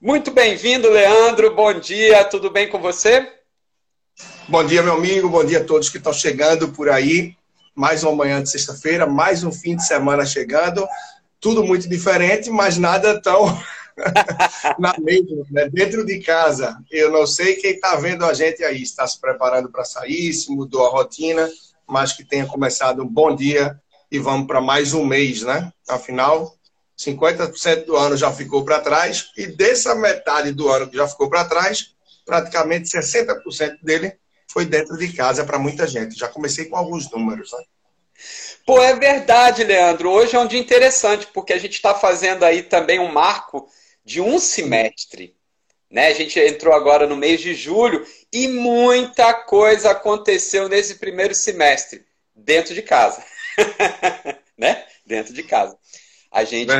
Muito bem-vindo, Leandro. Bom dia, tudo bem com você? Bom dia, meu amigo. Bom dia a todos que estão chegando por aí. Mais uma manhã de sexta-feira, mais um fim de semana chegando. Tudo muito diferente, mas nada tão na mesma, né? dentro de casa. Eu não sei quem está vendo a gente aí, está se preparando para sair, se mudou a rotina, mas que tenha começado um bom dia e vamos para mais um mês, né? Afinal, 50% do ano já ficou para trás e dessa metade do ano que já ficou para trás, praticamente 60% dele foi dentro de casa para muita gente. Já comecei com alguns números, né? Pô, é verdade, Leandro. Hoje é um dia interessante, porque a gente está fazendo aí também um marco de um semestre. Né? A gente entrou agora no mês de julho e muita coisa aconteceu nesse primeiro semestre, dentro de casa. né? Dentro de casa. A gente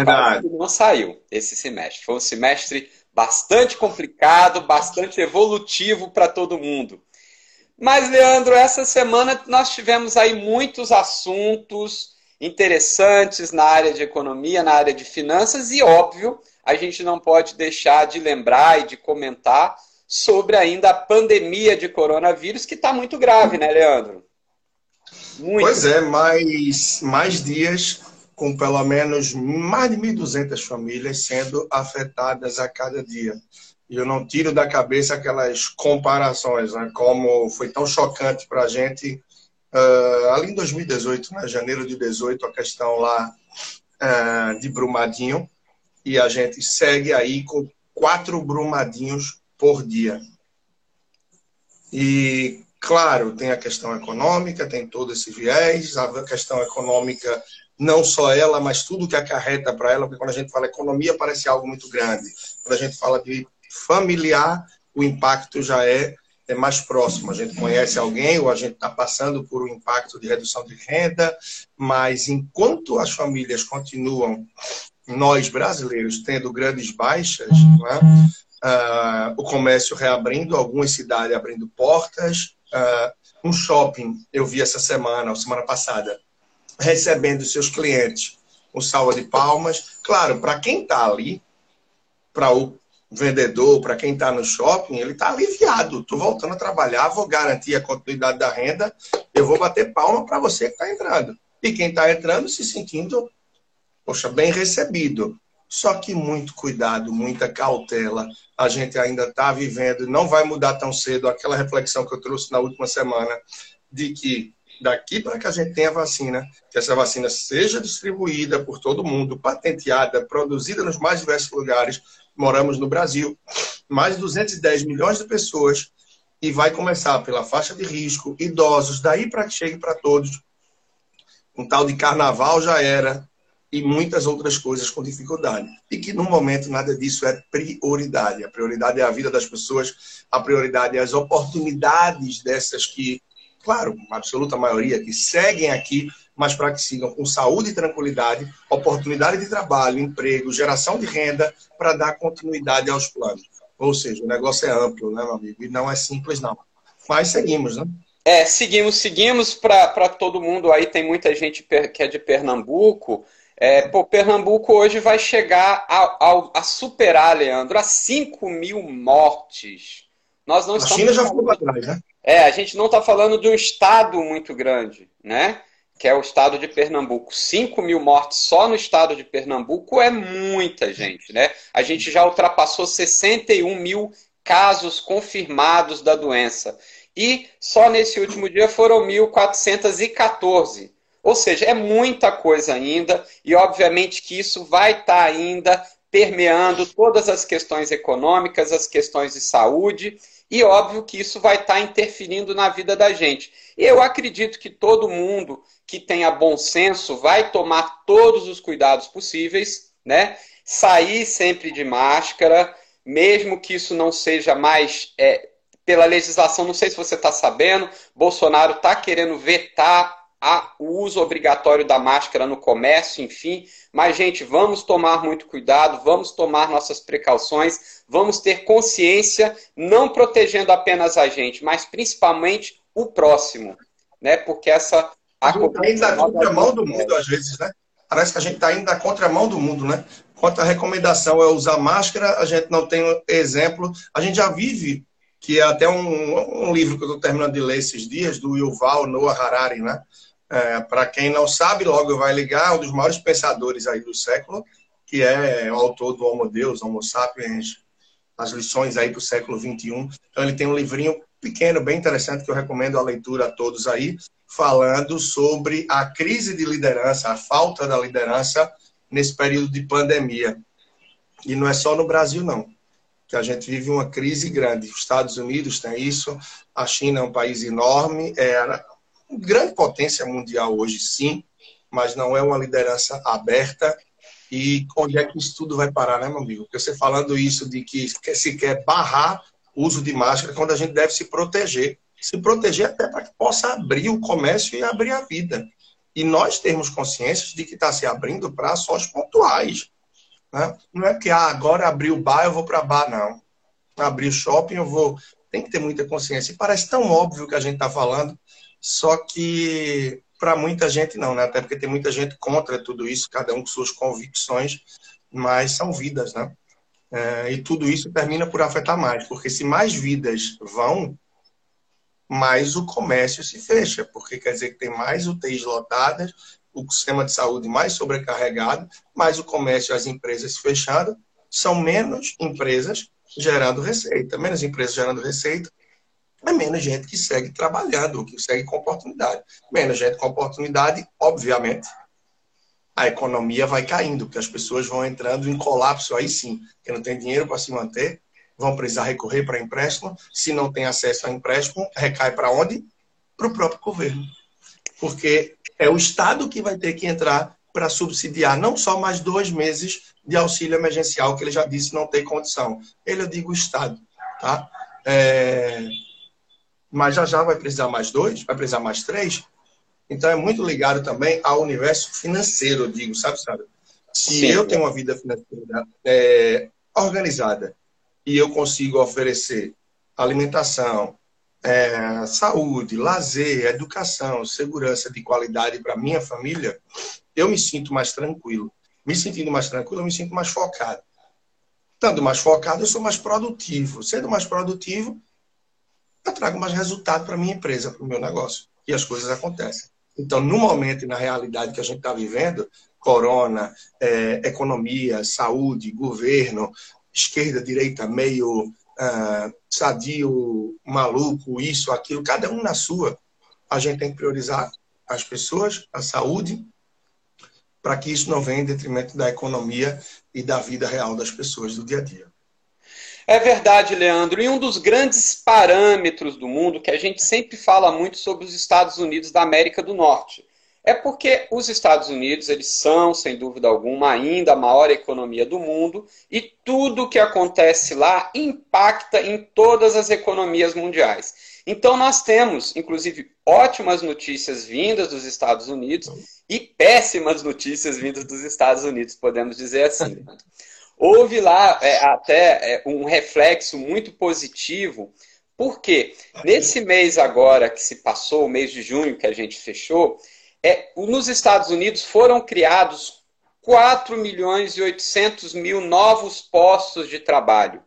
não saiu esse semestre. Foi um semestre bastante complicado, bastante evolutivo para todo mundo. Mas, Leandro, essa semana nós tivemos aí muitos assuntos interessantes na área de economia, na área de finanças, e óbvio, a gente não pode deixar de lembrar e de comentar sobre ainda a pandemia de coronavírus, que está muito grave, né, Leandro? Muito. Pois é, mais, mais dias com pelo menos mais de 1.200 famílias sendo afetadas a cada dia. E eu não tiro da cabeça aquelas comparações, né? como foi tão chocante para a gente uh, ali em 2018, né? janeiro de 18, a questão lá uh, de Brumadinho, e a gente segue aí com quatro Brumadinhos por dia. E, claro, tem a questão econômica, tem todo esse viés, a questão econômica, não só ela, mas tudo que acarreta para ela, porque quando a gente fala economia parece algo muito grande. Quando a gente fala de familiar, o impacto já é, é mais próximo. A gente conhece alguém ou a gente está passando por um impacto de redução de renda, mas enquanto as famílias continuam, nós brasileiros, tendo grandes baixas, né, uh, o comércio reabrindo, algumas cidades abrindo portas, uh, um shopping, eu vi essa semana, ou semana passada, recebendo seus clientes com salva de palmas. Claro, para quem está ali, para o vendedor, para quem está no shopping, ele está aliviado. Estou voltando a trabalhar, vou garantir a continuidade da renda, eu vou bater palma para você que está entrando. E quem está entrando se sentindo, poxa, bem recebido. Só que muito cuidado, muita cautela. A gente ainda está vivendo, não vai mudar tão cedo aquela reflexão que eu trouxe na última semana, de que daqui para que a gente tenha vacina, que essa vacina seja distribuída por todo mundo, patenteada, produzida nos mais diversos lugares, moramos no Brasil, mais de 210 milhões de pessoas, e vai começar pela faixa de risco, idosos, daí para que chegue para todos. Um tal de carnaval já era, e muitas outras coisas com dificuldade. E que no momento nada disso é prioridade. A prioridade é a vida das pessoas, a prioridade é as oportunidades dessas que, claro, a absoluta maioria que seguem aqui mas para que sigam com saúde e tranquilidade, oportunidade de trabalho, emprego, geração de renda, para dar continuidade aos planos. Ou seja, o negócio é amplo, né, meu amigo? E não é simples, não. Mas seguimos, né? É, seguimos, seguimos para todo mundo aí. Tem muita gente que é de Pernambuco. É, pô, Pernambuco hoje vai chegar a, a, a, superar, Leandro, a 5 mil mortes. Nós não a China já ficou para trás, né? É, a gente não está falando de um estado muito grande, né? que é o estado de Pernambuco. 5 mil mortes só no estado de Pernambuco é muita gente, né? A gente já ultrapassou 61 mil casos confirmados da doença. E só nesse último dia foram 1.414. Ou seja, é muita coisa ainda, e obviamente que isso vai estar tá ainda permeando todas as questões econômicas, as questões de saúde, e óbvio que isso vai estar tá interferindo na vida da gente. Eu acredito que todo mundo que tenha bom senso vai tomar todos os cuidados possíveis, né? Sair sempre de máscara, mesmo que isso não seja mais é, pela legislação, não sei se você está sabendo, Bolsonaro está querendo vetar a, o uso obrigatório da máscara no comércio, enfim. Mas, gente, vamos tomar muito cuidado, vamos tomar nossas precauções, vamos ter consciência, não protegendo apenas a gente, mas principalmente o próximo. Né? Porque essa. A gente está indo na contramão do mundo, às vezes, né? Parece que a gente está indo na contramão do mundo, né? Quanto à recomendação é usar máscara, a gente não tem exemplo. A gente já vive, que é até um, um livro que eu estou terminando de ler esses dias, do Yuval Noah Harari, né? É, Para quem não sabe, logo vai ligar, um dos maiores pensadores aí do século, que é o autor do Homo Deus, Homo Sapiens, as lições aí do século 21. Então ele tem um livrinho pequeno, bem interessante, que eu recomendo a leitura a todos aí, falando sobre a crise de liderança, a falta da liderança nesse período de pandemia. E não é só no Brasil, não, que a gente vive uma crise grande. Os Estados Unidos tem isso, a China é um país enorme, é grande potência mundial hoje, sim, mas não é uma liderança aberta. E onde é que isso tudo vai parar, né, meu amigo? Porque você falando isso de que se quer barrar o uso de máscara, quando a gente deve se proteger. Se proteger até para que possa abrir o comércio e abrir a vida. E nós temos consciência de que está se abrindo para ações pontuais. Né? Não é que ah, agora abriu o bar, eu vou para bar, não. Abrir o shopping, eu vou. Tem que ter muita consciência. E parece tão óbvio que a gente está falando, só que para muita gente não, né? Até porque tem muita gente contra tudo isso, cada um com suas convicções, mas são vidas, né? É, e tudo isso termina por afetar mais, porque se mais vidas vão, mais o comércio se fecha, porque quer dizer que tem mais UTIs lotadas, o sistema de saúde mais sobrecarregado, mais o comércio as empresas se fechando, são menos empresas gerando receita. Menos empresas gerando receita, é menos gente que segue trabalhando, que segue com oportunidade. Menos gente com oportunidade, obviamente, a economia vai caindo, porque as pessoas vão entrando em colapso aí sim, que não tem dinheiro para se manter, vão precisar recorrer para empréstimo. Se não tem acesso a empréstimo, recai para onde? Para o próprio governo. Porque é o Estado que vai ter que entrar para subsidiar não só mais dois meses de auxílio emergencial, que ele já disse não tem condição. Ele, eu digo, Estado. Tá? É... Mas já já vai precisar mais dois, vai precisar mais três. Então é muito ligado também ao universo financeiro, eu digo, sabe, sabe? Se Sim. eu tenho uma vida financeira é, organizada, e eu consigo oferecer alimentação, é, saúde, lazer, educação, segurança de qualidade para minha família, eu me sinto mais tranquilo. Me sentindo mais tranquilo, eu me sinto mais focado. Estando mais focado, eu sou mais produtivo. Sendo mais produtivo, eu trago mais resultado para minha empresa, para o meu negócio. E as coisas acontecem. Então, no momento e na realidade que a gente está vivendo, corona, é, economia, saúde, governo, esquerda, direita, meio uh, sadio, maluco, isso, aquilo, cada um na sua. A gente tem que priorizar as pessoas, a saúde, para que isso não venha em detrimento da economia e da vida real das pessoas do dia a dia. É verdade, Leandro. E um dos grandes parâmetros do mundo que a gente sempre fala muito sobre os Estados Unidos da América do Norte é porque os Estados Unidos, eles são, sem dúvida alguma, ainda a maior economia do mundo e tudo o que acontece lá impacta em todas as economias mundiais. Então nós temos, inclusive, ótimas notícias vindas dos Estados Unidos e péssimas notícias vindas dos Estados Unidos, podemos dizer assim. Houve lá é, até é, um reflexo muito positivo, porque nesse mês agora que se passou, o mês de junho que a gente fechou, é, nos Estados Unidos foram criados 4 milhões e 800 mil novos postos de trabalho.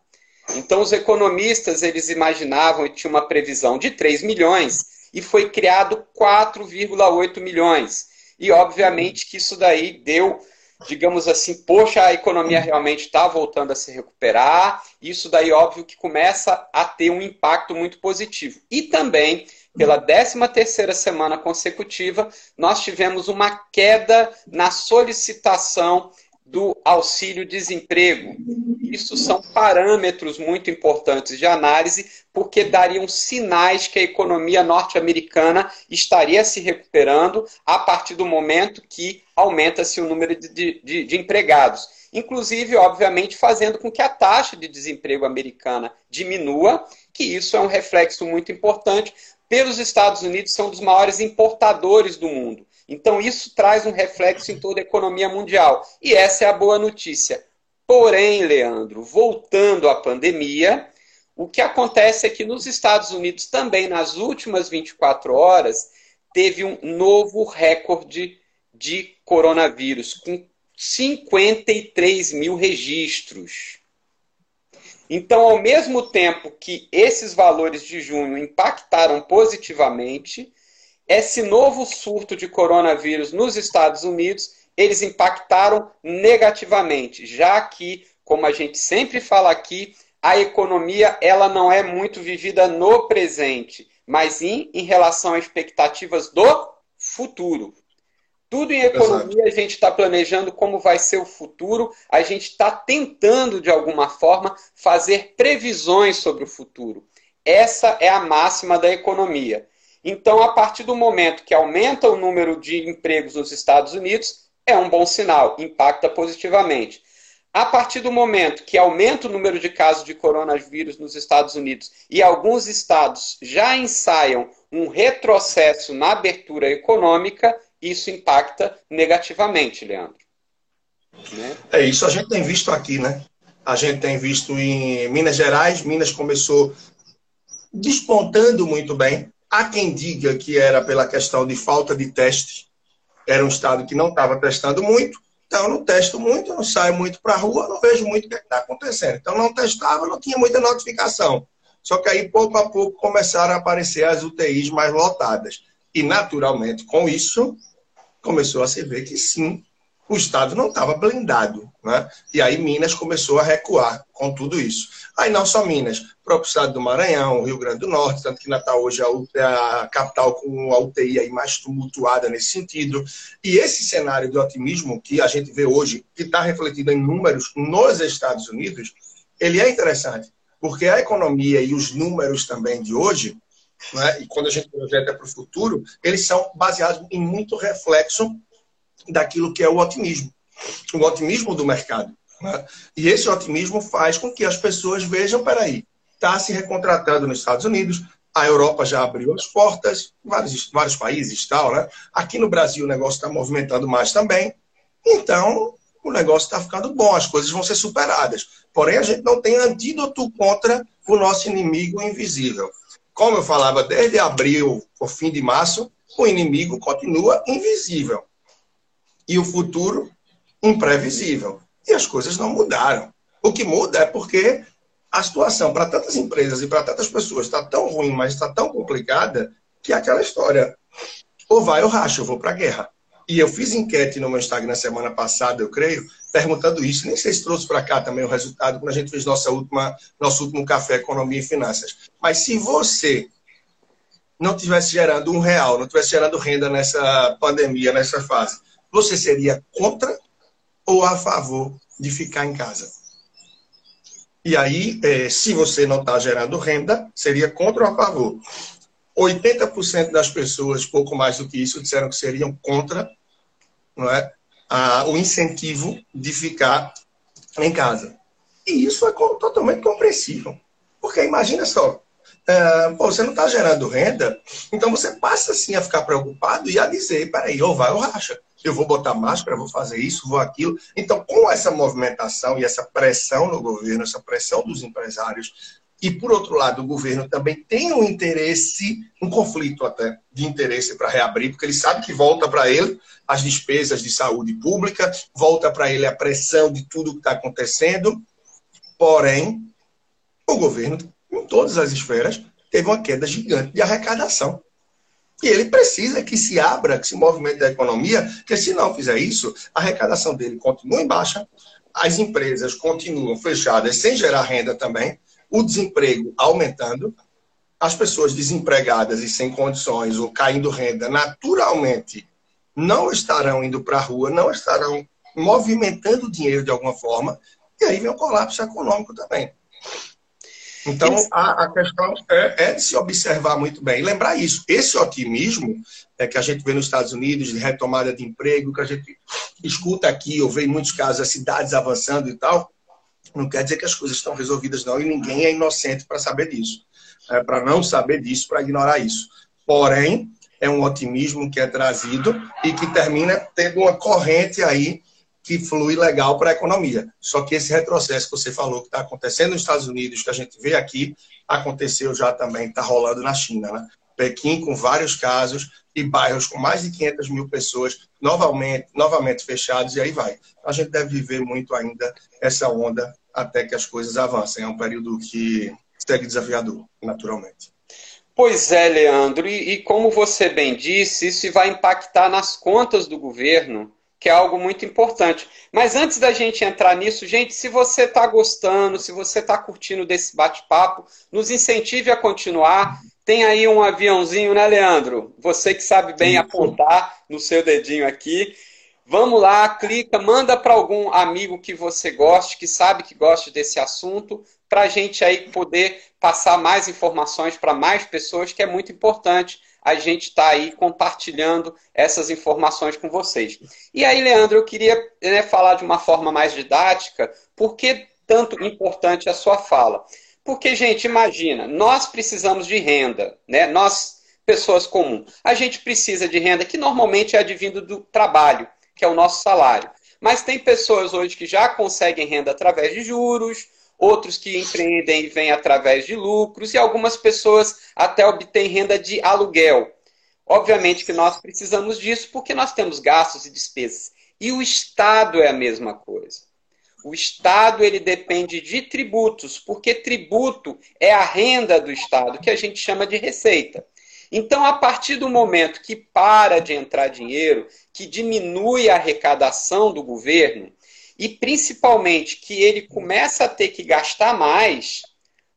Então, os economistas eles imaginavam e tinha uma previsão de 3 milhões e foi criado 4,8 milhões. E, obviamente, que isso daí deu, digamos assim, poxa, a economia realmente está voltando a se recuperar. Isso daí, óbvio, que começa a ter um impacto muito positivo. E também pela 13 terceira semana consecutiva, nós tivemos uma queda na solicitação do auxílio-desemprego. Isso são parâmetros muito importantes de análise, porque dariam sinais que a economia norte-americana estaria se recuperando a partir do momento que aumenta-se o número de, de, de empregados. Inclusive, obviamente, fazendo com que a taxa de desemprego americana diminua, que isso é um reflexo muito importante, pelos Estados Unidos são dos maiores importadores do mundo. Então, isso traz um reflexo em toda a economia mundial. E essa é a boa notícia. Porém, Leandro, voltando à pandemia, o que acontece é que nos Estados Unidos, também nas últimas 24 horas, teve um novo recorde de coronavírus, com 53 mil registros. Então, ao mesmo tempo que esses valores de junho impactaram positivamente, esse novo surto de coronavírus nos Estados Unidos, eles impactaram negativamente, já que, como a gente sempre fala aqui, a economia ela não é muito vivida no presente, mas em, em relação a expectativas do futuro. Tudo em economia Exato. a gente está planejando como vai ser o futuro, a gente está tentando, de alguma forma, fazer previsões sobre o futuro. Essa é a máxima da economia. Então, a partir do momento que aumenta o número de empregos nos Estados Unidos, é um bom sinal, impacta positivamente. A partir do momento que aumenta o número de casos de coronavírus nos Estados Unidos e alguns estados já ensaiam um retrocesso na abertura econômica, isso impacta negativamente, Leandro. Né? É isso, a gente tem visto aqui, né? A gente tem visto em Minas Gerais, Minas começou despontando muito bem. Há quem diga que era pela questão de falta de testes. Era um estado que não estava testando muito. Então, eu não testo muito, não saio muito para a rua, não vejo muito o que é está acontecendo. Então, não testava, não tinha muita notificação. Só que aí, pouco a pouco, começaram a aparecer as UTIs mais lotadas. E, naturalmente, com isso, começou a se ver que sim, o Estado não estava blindado. Né? E aí Minas começou a recuar com tudo isso. Aí não só Minas, o próprio Estado do Maranhão, Rio Grande do Norte, tanto que Natal hoje é a capital com a UTI aí mais tumultuada nesse sentido. E esse cenário de otimismo que a gente vê hoje, que está refletido em números nos Estados Unidos, ele é interessante, porque a economia e os números também de hoje, né, e quando a gente projeta para o futuro, eles são baseados em muito reflexo daquilo que é o otimismo, o otimismo do mercado. Né? E esse otimismo faz com que as pessoas vejam, peraí, está se recontratando nos Estados Unidos, a Europa já abriu as portas, vários, vários países tal, né? Aqui no Brasil o negócio está movimentando mais também. Então, o negócio está ficando bom, as coisas vão ser superadas. Porém, a gente não tem antídoto contra o nosso inimigo invisível. Como eu falava, desde abril ao fim de março, o inimigo continua invisível. E o futuro imprevisível. E as coisas não mudaram. O que muda é porque a situação para tantas empresas e para tantas pessoas está tão ruim, mas está tão complicada, que é aquela história. Ou vai ou racha, eu vou para a guerra. E eu fiz enquete no meu Instagram semana passada, eu creio, perguntando isso. Nem sei se trouxe para cá também o resultado quando a gente fez nossa última, nosso último café Economia e Finanças. Mas se você não tivesse gerando um real, não tivesse gerando renda nessa pandemia, nessa fase, você seria contra ou a favor de ficar em casa? E aí, é, se você não está gerando renda, seria contra ou a favor? 80% das pessoas, pouco mais do que isso, disseram que seriam contra não é, a, o incentivo de ficar em casa. E isso é totalmente compreensível. Porque imagina só, é, pô, você não está gerando renda, então você passa assim a ficar preocupado e a dizer, peraí, ou vai ou racha. Eu vou botar máscara, vou fazer isso, vou aquilo. Então, com essa movimentação e essa pressão no governo, essa pressão dos empresários, e, por outro lado, o governo também tem um interesse, um conflito até de interesse para reabrir, porque ele sabe que volta para ele as despesas de saúde pública, volta para ele a pressão de tudo que está acontecendo. Porém, o governo, em todas as esferas, teve uma queda gigante de arrecadação. E ele precisa que se abra, que se movimente a economia, porque se não fizer isso, a arrecadação dele continua em baixa, as empresas continuam fechadas sem gerar renda também, o desemprego aumentando, as pessoas desempregadas e sem condições ou caindo renda, naturalmente não estarão indo para a rua, não estarão movimentando dinheiro de alguma forma, e aí vem o colapso econômico também. Então, a, a questão é, é, de se observar muito bem. E lembrar isso. Esse otimismo é, que a gente vê nos Estados Unidos, de retomada de emprego, que a gente escuta aqui, ou vê em muitos casos as cidades avançando e tal, não quer dizer que as coisas estão resolvidas, não, e ninguém é inocente para saber disso. É, para não saber disso, para ignorar isso. Porém, é um otimismo que é trazido e que termina tendo uma corrente aí que flui legal para a economia. Só que esse retrocesso que você falou que está acontecendo nos Estados Unidos, que a gente vê aqui, aconteceu já também, está rolando na China. Né? Pequim com vários casos e bairros com mais de 500 mil pessoas novamente, novamente fechados, e aí vai. A gente deve viver muito ainda essa onda até que as coisas avancem. É um período que segue desafiador, naturalmente. Pois é, Leandro, e, e como você bem disse, isso vai impactar nas contas do governo, que é algo muito importante. Mas antes da gente entrar nisso, gente, se você está gostando, se você está curtindo desse bate-papo, nos incentive a continuar. Tem aí um aviãozinho, né, Leandro? Você que sabe bem apontar no seu dedinho aqui. Vamos lá, clica, manda para algum amigo que você goste, que sabe que gosta desse assunto, para a gente aí poder passar mais informações para mais pessoas, que é muito importante a gente estar tá aí compartilhando essas informações com vocês. E aí, Leandro, eu queria né, falar de uma forma mais didática, por que tanto importante a sua fala? Porque, gente, imagina, nós precisamos de renda, né? Nós, pessoas comuns, a gente precisa de renda que normalmente é advindo do trabalho, que é o nosso salário. Mas tem pessoas hoje que já conseguem renda através de juros, outros que empreendem e vêm através de lucros, e algumas pessoas até obtêm renda de aluguel. Obviamente que nós precisamos disso porque nós temos gastos e despesas. E o Estado é a mesma coisa. O Estado ele depende de tributos, porque tributo é a renda do Estado, que a gente chama de receita. Então, a partir do momento que para de entrar dinheiro, que diminui a arrecadação do governo, e principalmente que ele começa a ter que gastar mais,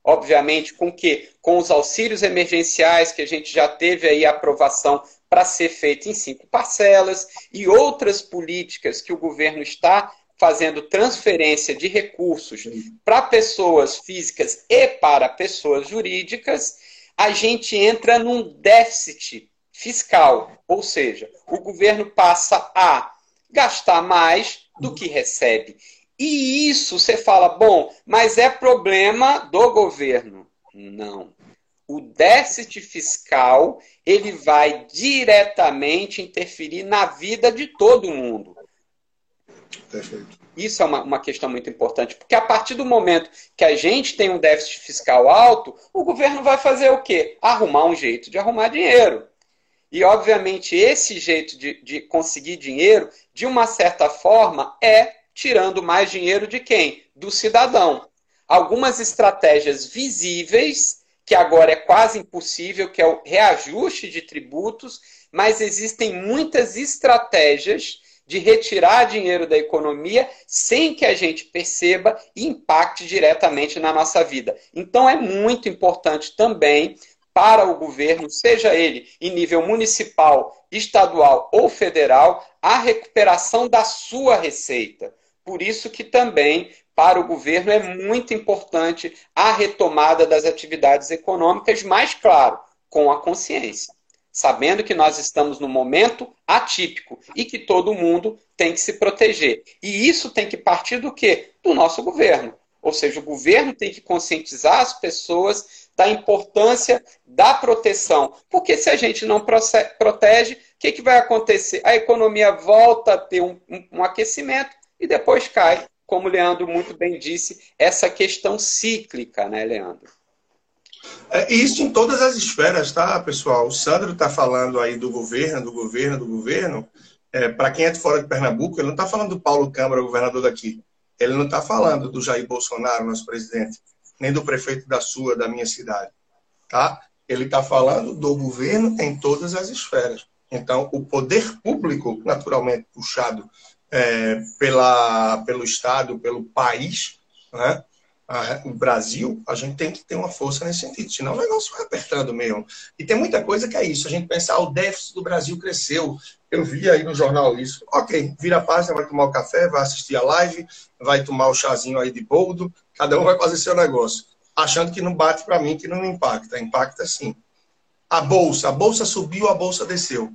obviamente, com que com os auxílios emergenciais que a gente já teve aí a aprovação para ser feito em cinco parcelas e outras políticas que o governo está fazendo transferência de recursos para pessoas físicas e para pessoas jurídicas, a gente entra num déficit fiscal, ou seja, o governo passa a gastar mais do que recebe. E isso você fala, bom, mas é problema do governo. Não. O déficit fiscal, ele vai diretamente interferir na vida de todo mundo. Perfeito. Isso é uma, uma questão muito importante, porque a partir do momento que a gente tem um déficit fiscal alto, o governo vai fazer o quê? Arrumar um jeito de arrumar dinheiro. E, obviamente, esse jeito de, de conseguir dinheiro, de uma certa forma, é tirando mais dinheiro de quem? Do cidadão. Algumas estratégias visíveis, que agora é quase impossível, que é o reajuste de tributos, mas existem muitas estratégias de retirar dinheiro da economia sem que a gente perceba e impacte diretamente na nossa vida. Então é muito importante também para o governo, seja ele em nível municipal, estadual ou federal, a recuperação da sua receita. Por isso que também para o governo é muito importante a retomada das atividades econômicas, mais claro, com a consciência sabendo que nós estamos num momento atípico e que todo mundo tem que se proteger. E isso tem que partir do quê? Do nosso governo. Ou seja, o governo tem que conscientizar as pessoas da importância da proteção. Porque se a gente não protege, o que, que vai acontecer? A economia volta a ter um, um aquecimento e depois cai. Como o Leandro muito bem disse, essa questão cíclica, né, Leandro? É, isso em todas as esferas, tá, pessoal? O Sandro está falando aí do governo, do governo, do governo. É, Para quem é de fora de Pernambuco, ele não está falando do Paulo Câmara, governador daqui. Ele não está falando do Jair Bolsonaro, nosso presidente, nem do prefeito da sua, da minha cidade. Tá? Ele está falando do governo em todas as esferas. Então, o poder público, naturalmente puxado é, pela, pelo Estado, pelo país, né? o Brasil, a gente tem que ter uma força nesse sentido, senão o negócio vai apertando mesmo. E tem muita coisa que é isso, a gente pensar, ah, o déficit do Brasil cresceu. Eu vi aí no jornal isso. Ok, vira a página, vai tomar o café, vai assistir a live, vai tomar o chazinho aí de boldo, cada um vai fazer seu negócio. Achando que não bate para mim, que não impacta. Impacta sim. A bolsa, a bolsa subiu, a bolsa desceu.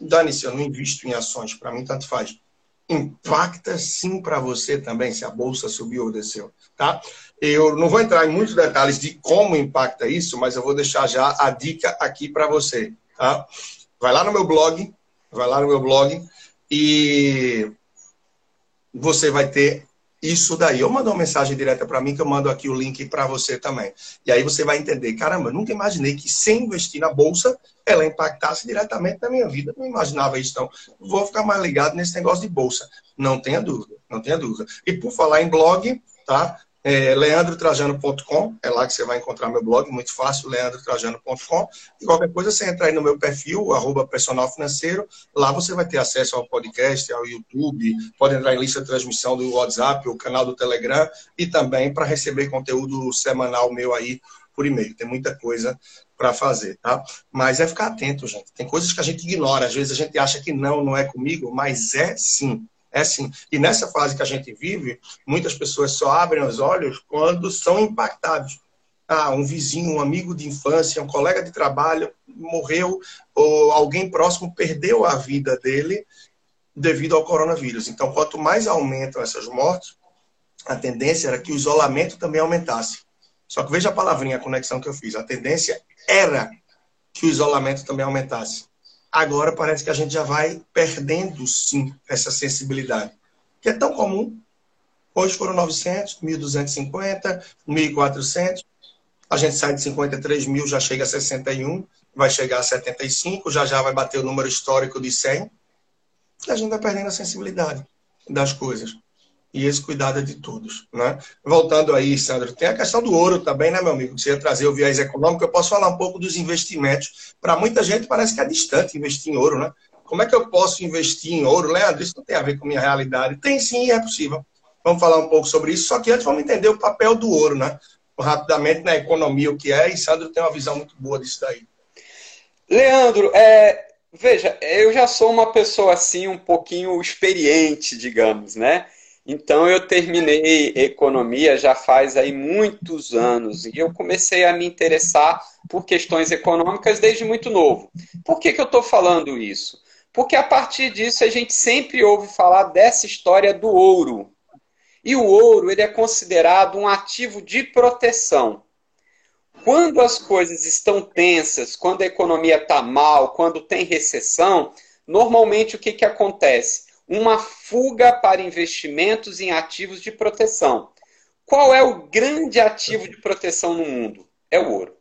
Dane-se, eu não invisto em ações, para mim tanto faz impacta sim para você também se a bolsa subiu ou desceu, tá? Eu não vou entrar em muitos detalhes de como impacta isso, mas eu vou deixar já a dica aqui para você, tá? Vai lá no meu blog, vai lá no meu blog e você vai ter isso daí. Eu mando uma mensagem direta para mim, que eu mando aqui o link para você também. E aí você vai entender, caramba, nunca imaginei que sem investir na bolsa, ela impactasse diretamente na minha vida. Não imaginava isso, então. Vou ficar mais ligado nesse negócio de bolsa. Não tenha dúvida, não tenha dúvida. E por falar em blog, tá? É, leandrotrajano.com, é lá que você vai encontrar meu blog, muito fácil, leandrotrajano.com. E qualquer coisa, você entra aí no meu perfil, arroba personal financeiro, lá você vai ter acesso ao podcast, ao YouTube, pode entrar em lista de transmissão do WhatsApp, o canal do Telegram, e também para receber conteúdo semanal meu aí por e-mail. Tem muita coisa para fazer, tá? Mas é ficar atento, gente. Tem coisas que a gente ignora, às vezes a gente acha que não, não é comigo, mas é sim. É assim. E nessa fase que a gente vive, muitas pessoas só abrem os olhos quando são impactados. Ah, um vizinho, um amigo de infância, um colega de trabalho morreu ou alguém próximo perdeu a vida dele devido ao coronavírus. Então, quanto mais aumentam essas mortes, a tendência era que o isolamento também aumentasse. Só que veja a palavrinha, a conexão que eu fiz. A tendência era que o isolamento também aumentasse agora parece que a gente já vai perdendo, sim, essa sensibilidade. Que é tão comum. Hoje foram 900, 1.250, 1.400. A gente sai de 53 mil, já chega a 61, vai chegar a 75, já já vai bater o número histórico de 100. E a gente vai perdendo a sensibilidade das coisas e esse cuidado é de todos. Né? Voltando aí, Sandro, tem a questão do ouro também, né, meu amigo? Você ia trazer o viés econômico, eu posso falar um pouco dos investimentos. Para muita gente parece que é distante investir em ouro, né? Como é que eu posso investir em ouro? Leandro, isso não tem a ver com minha realidade. Tem sim, é possível. Vamos falar um pouco sobre isso, só que antes vamos entender o papel do ouro, né? Rapidamente na economia, o que é, e Sandro tem uma visão muito boa disso daí. Leandro, é, veja, eu já sou uma pessoa assim, um pouquinho experiente, digamos, né? Então eu terminei economia já faz aí muitos anos e eu comecei a me interessar por questões econômicas desde muito novo. Por que, que eu estou falando isso? Porque a partir disso a gente sempre ouve falar dessa história do ouro. E o ouro ele é considerado um ativo de proteção. Quando as coisas estão tensas, quando a economia está mal, quando tem recessão, normalmente o que, que acontece? Uma fuga para investimentos em ativos de proteção. Qual é o grande ativo de proteção no mundo? É o ouro.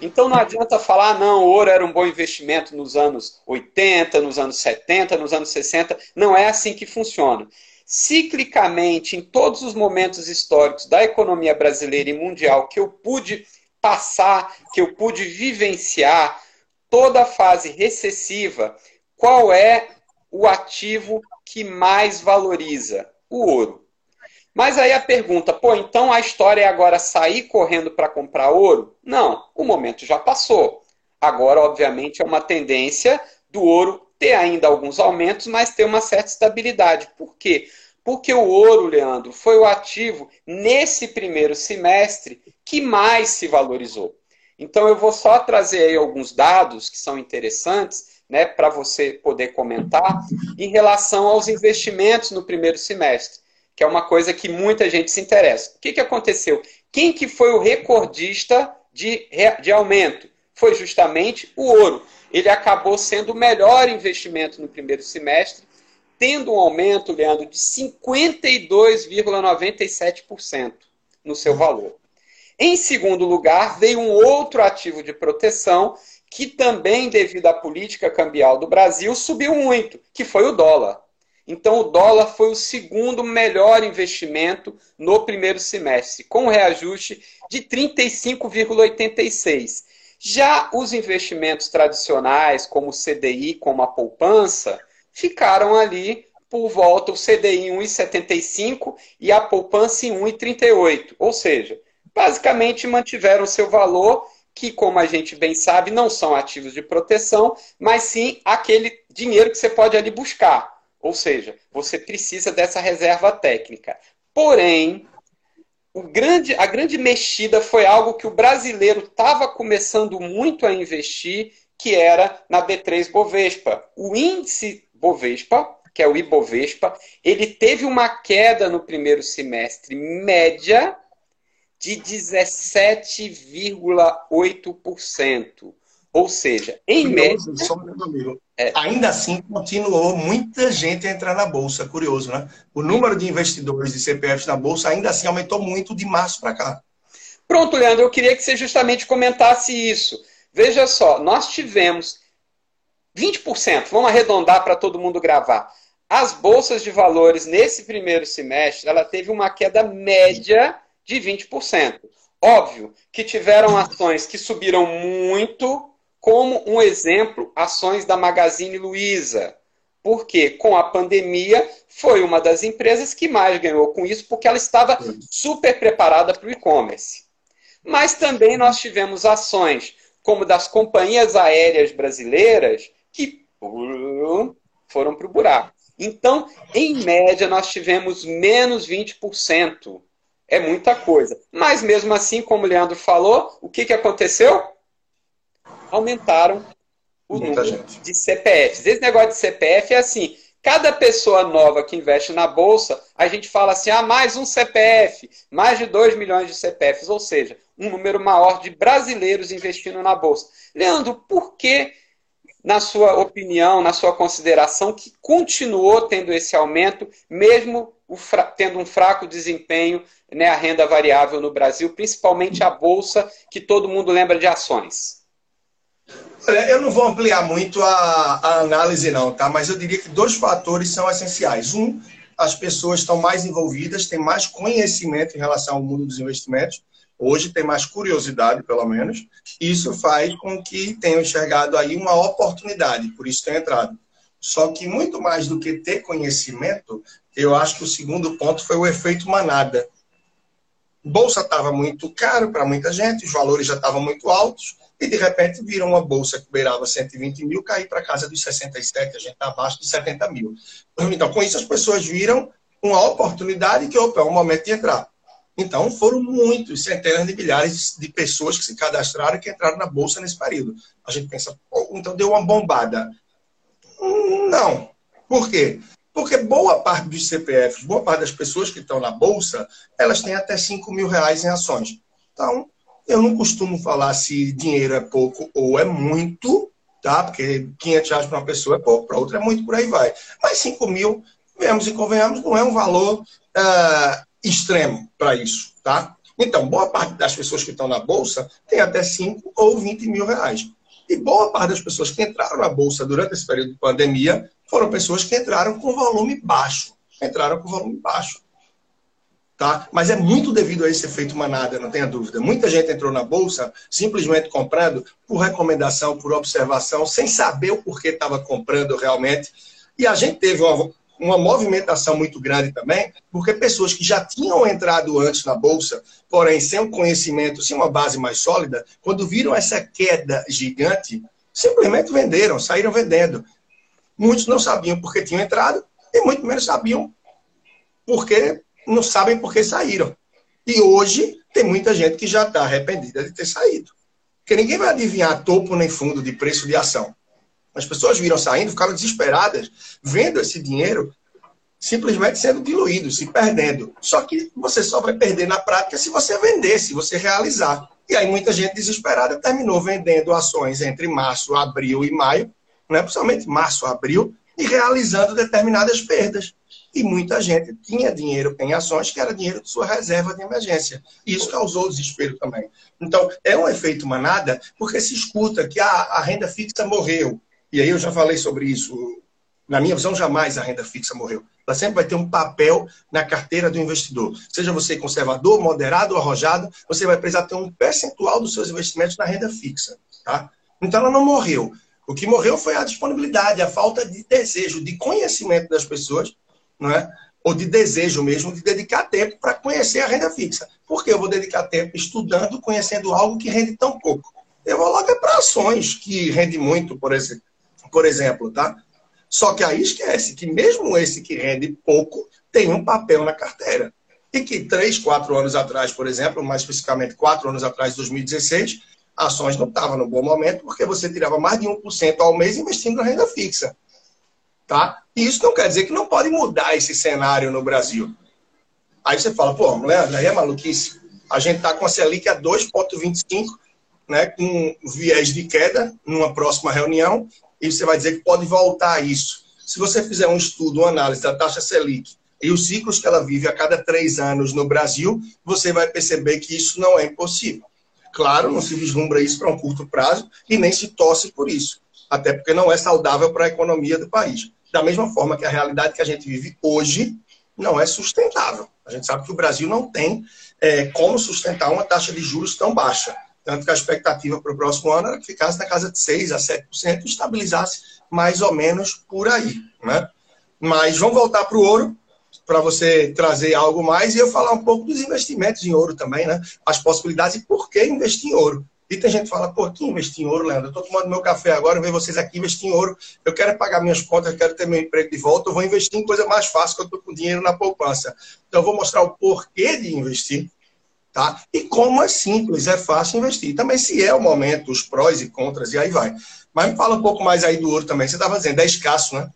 Então não adianta falar, não, o ouro era um bom investimento nos anos 80, nos anos 70, nos anos 60. Não é assim que funciona. Ciclicamente, em todos os momentos históricos da economia brasileira e mundial que eu pude passar, que eu pude vivenciar, toda a fase recessiva, qual é o ativo que mais valoriza? O ouro. Mas aí a pergunta, pô, então a história é agora sair correndo para comprar ouro? Não, o momento já passou. Agora, obviamente, é uma tendência do ouro ter ainda alguns aumentos, mas ter uma certa estabilidade. Por quê? Porque o ouro, Leandro, foi o ativo nesse primeiro semestre que mais se valorizou. Então eu vou só trazer aí alguns dados que são interessantes né, para você poder comentar, em relação aos investimentos no primeiro semestre, que é uma coisa que muita gente se interessa. O que, que aconteceu? Quem que foi o recordista de, de aumento? Foi justamente o ouro. Ele acabou sendo o melhor investimento no primeiro semestre, tendo um aumento, Leandro, de 52,97% no seu valor. Em segundo lugar, veio um outro ativo de proteção que também, devido à política cambial do Brasil, subiu muito, que foi o dólar. Então, o dólar foi o segundo melhor investimento no primeiro semestre, com um reajuste de 35,86. Já os investimentos tradicionais, como o CDI, como a poupança, ficaram ali por volta o CDI em 1,75 e a poupança em 1,38. Ou seja, basicamente mantiveram seu valor que, como a gente bem sabe, não são ativos de proteção, mas sim aquele dinheiro que você pode ali buscar. Ou seja, você precisa dessa reserva técnica. Porém, grande, a grande mexida foi algo que o brasileiro estava começando muito a investir, que era na B3 Bovespa. O índice Bovespa, que é o Ibovespa, ele teve uma queda no primeiro semestre média de 17,8%. Ou seja, em curioso, média. Só um é... Ainda assim, continuou muita gente a entrar na Bolsa. Curioso, né? O número de investidores de CPFs na Bolsa ainda assim aumentou muito de março para cá. Pronto, Leandro, eu queria que você justamente comentasse isso. Veja só, nós tivemos 20%, vamos arredondar para todo mundo gravar. As bolsas de valores nesse primeiro semestre, ela teve uma queda média de 20%. Óbvio que tiveram ações que subiram muito, como um exemplo, ações da Magazine Luiza. Porque com a pandemia foi uma das empresas que mais ganhou com isso, porque ela estava super preparada para o e-commerce. Mas também nós tivemos ações como das companhias aéreas brasileiras que foram para o buraco. Então, em média, nós tivemos menos 20%. É muita coisa. Mas mesmo assim, como o Leandro falou, o que, que aconteceu? Aumentaram o muita número gente. de CPFs. Esse negócio de CPF é assim: cada pessoa nova que investe na bolsa, a gente fala assim: ah, mais um CPF, mais de 2 milhões de CPFs, ou seja, um número maior de brasileiros investindo na bolsa. Leandro, por que na sua opinião, na sua consideração, que continuou tendo esse aumento, mesmo tendo um fraco desempenho né, a renda variável no Brasil, principalmente a Bolsa, que todo mundo lembra de ações? Olha, eu não vou ampliar muito a, a análise, não, tá? Mas eu diria que dois fatores são essenciais. Um, as pessoas estão mais envolvidas, têm mais conhecimento em relação ao mundo dos investimentos. Hoje tem mais curiosidade, pelo menos. Isso faz com que tenham enxergado aí uma oportunidade, por isso tem entrado. Só que muito mais do que ter conhecimento, eu acho que o segundo ponto foi o efeito manada. Bolsa estava muito caro para muita gente, os valores já estavam muito altos, e de repente viram uma bolsa que beirava 120 mil cair para casa dos 67, a gente está abaixo de 70 mil. Então, com isso, as pessoas viram uma oportunidade que, opa, é o momento de entrar. Então, foram muitos, centenas de milhares de pessoas que se cadastraram e que entraram na Bolsa nesse período. A gente pensa, então deu uma bombada. Não. Por quê? Porque boa parte dos CPFs, boa parte das pessoas que estão na Bolsa, elas têm até 5 mil reais em ações. Então, eu não costumo falar se dinheiro é pouco ou é muito, tá? Porque 500 reais para uma pessoa é pouco, para outra é muito, por aí vai. Mas 5 mil, vemos e convenhamos, não é um valor uh, extremo para isso, tá? Então, boa parte das pessoas que estão na Bolsa tem até 5 ou 20 mil reais. E boa parte das pessoas que entraram na Bolsa durante esse período de pandemia foram pessoas que entraram com volume baixo. Entraram com volume baixo. Tá? Mas é muito devido a esse efeito manada, não tenha dúvida. Muita gente entrou na Bolsa simplesmente comprando por recomendação, por observação, sem saber o porquê estava comprando realmente. E a gente teve uma, uma movimentação muito grande também, porque pessoas que já tinham entrado antes na bolsa, porém sem um conhecimento, sem uma base mais sólida, quando viram essa queda gigante, simplesmente venderam, saíram vendendo. Muitos não sabiam porque tinham entrado e muito menos sabiam porque não sabem porque saíram. E hoje tem muita gente que já está arrependida de ter saído. Porque ninguém vai adivinhar topo nem fundo de preço de ação. As pessoas viram saindo, ficaram desesperadas, vendo esse dinheiro simplesmente sendo diluído, se perdendo. Só que você só vai perder na prática se você vender, se você realizar. E aí muita gente desesperada terminou vendendo ações entre março, abril e maio, né? principalmente março, abril, e realizando determinadas perdas. E muita gente tinha dinheiro em ações que era dinheiro de sua reserva de emergência. E isso causou desespero também. Então, é um efeito manada, porque se escuta que a, a renda fixa morreu. E aí eu já falei sobre isso. Na minha visão, jamais a renda fixa morreu. Ela sempre vai ter um papel na carteira do investidor. Seja você conservador, moderado ou arrojado, você vai precisar ter um percentual dos seus investimentos na renda fixa. Tá? Então ela não morreu. O que morreu foi a disponibilidade, a falta de desejo, de conhecimento das pessoas, não é? ou de desejo mesmo de dedicar tempo para conhecer a renda fixa. Por que eu vou dedicar tempo estudando, conhecendo algo que rende tão pouco? Eu vou logo para ações que rende muito, por exemplo por exemplo, tá? Só que aí esquece que mesmo esse que rende pouco tem um papel na carteira. E que três, quatro anos atrás, por exemplo, mais especificamente quatro anos atrás, 2016, ações não estavam no bom momento porque você tirava mais de 1% ao mês investindo na renda fixa. Tá? E isso não quer dizer que não pode mudar esse cenário no Brasil. Aí você fala, pô, Leandro, aí é maluquice. A gente está com a Selic a 2,25 né, com viés de queda numa próxima reunião, e você vai dizer que pode voltar a isso. Se você fizer um estudo, uma análise da taxa Selic e os ciclos que ela vive a cada três anos no Brasil, você vai perceber que isso não é impossível. Claro, não se vislumbra isso para um curto prazo e nem se torce por isso, até porque não é saudável para a economia do país. Da mesma forma que a realidade que a gente vive hoje não é sustentável. A gente sabe que o Brasil não tem é, como sustentar uma taxa de juros tão baixa. Tanto que a expectativa para o próximo ano era que ficasse na casa de 6% a 7% e estabilizasse mais ou menos por aí. Né? Mas vamos voltar para o ouro, para você trazer algo mais e eu falar um pouco dos investimentos em ouro também, né? As possibilidades e por que investir em ouro. E tem gente que fala, pô, que investir em ouro, Leandro? Eu estou tomando meu café agora, eu vejo vocês aqui investir em ouro. Eu quero pagar minhas contas, eu quero ter meu emprego de volta, eu vou investir em coisa mais fácil, que eu estou com dinheiro na poupança. Então, eu vou mostrar o porquê de investir, tá? E como é simples, é fácil investir. Também se é o momento, os prós e contras, e aí vai. Mas me fala um pouco mais aí do ouro também. Você estava dizendo, é escasso, né?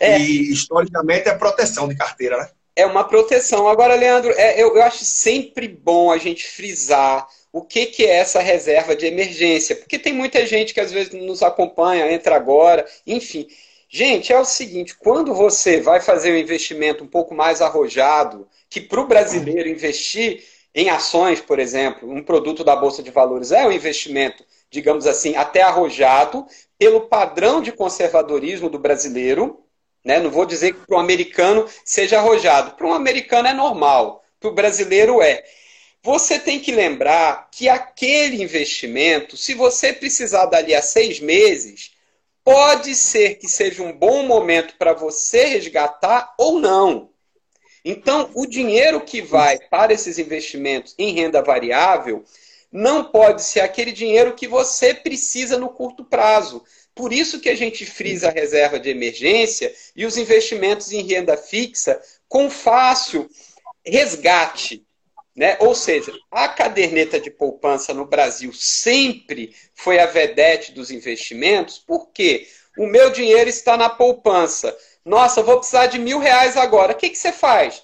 É. E historicamente é proteção de carteira, né? É uma proteção. Agora, Leandro, é, eu, eu acho sempre bom a gente frisar o que, que é essa reserva de emergência. Porque tem muita gente que às vezes nos acompanha, entra agora, enfim. Gente, é o seguinte: quando você vai fazer um investimento um pouco mais arrojado, que para o brasileiro investir em ações, por exemplo, um produto da Bolsa de Valores é um investimento, digamos assim, até arrojado, pelo padrão de conservadorismo do brasileiro. Né? Não vou dizer que para o americano seja arrojado. Para um americano é normal, para o brasileiro é. Você tem que lembrar que aquele investimento, se você precisar dali a seis meses, pode ser que seja um bom momento para você resgatar ou não. Então, o dinheiro que vai para esses investimentos em renda variável não pode ser aquele dinheiro que você precisa no curto prazo. Por isso que a gente frisa a reserva de emergência e os investimentos em renda fixa com fácil resgate. Né? Ou seja, a caderneta de poupança no Brasil sempre foi a vedete dos investimentos, porque o meu dinheiro está na poupança. Nossa, vou precisar de mil reais agora. O que, que você faz?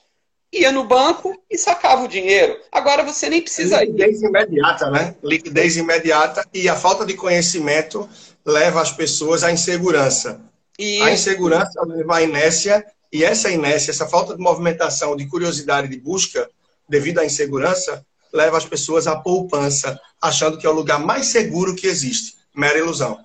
Ia no banco e sacava o dinheiro. Agora você nem precisa Liquidez ir. imediata, né? Liquidez imediata e a falta de conhecimento leva as pessoas à insegurança. E... A insegurança leva à inércia e essa inércia, essa falta de movimentação, de curiosidade, de busca, devido à insegurança, leva as pessoas à poupança, achando que é o lugar mais seguro que existe. Mera ilusão.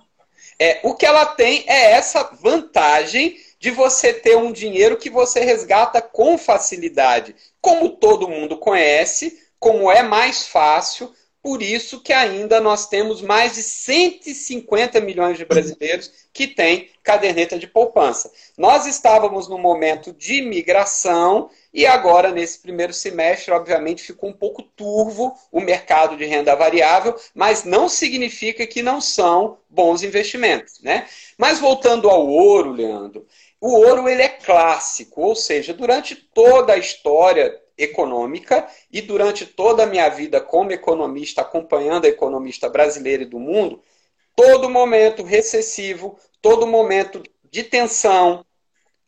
É, o que ela tem é essa vantagem de você ter um dinheiro que você resgata com facilidade. Como todo mundo conhece, como é mais fácil, por isso que ainda nós temos mais de 150 milhões de brasileiros que têm caderneta de poupança. Nós estávamos no momento de migração e agora, nesse primeiro semestre, obviamente, ficou um pouco turvo o mercado de renda variável, mas não significa que não são bons investimentos. Né? Mas voltando ao ouro, Leandro, o ouro ele é clássico, ou seja, durante toda a história econômica e durante toda a minha vida como economista, acompanhando a economista brasileira e do mundo, todo momento recessivo, todo momento de tensão,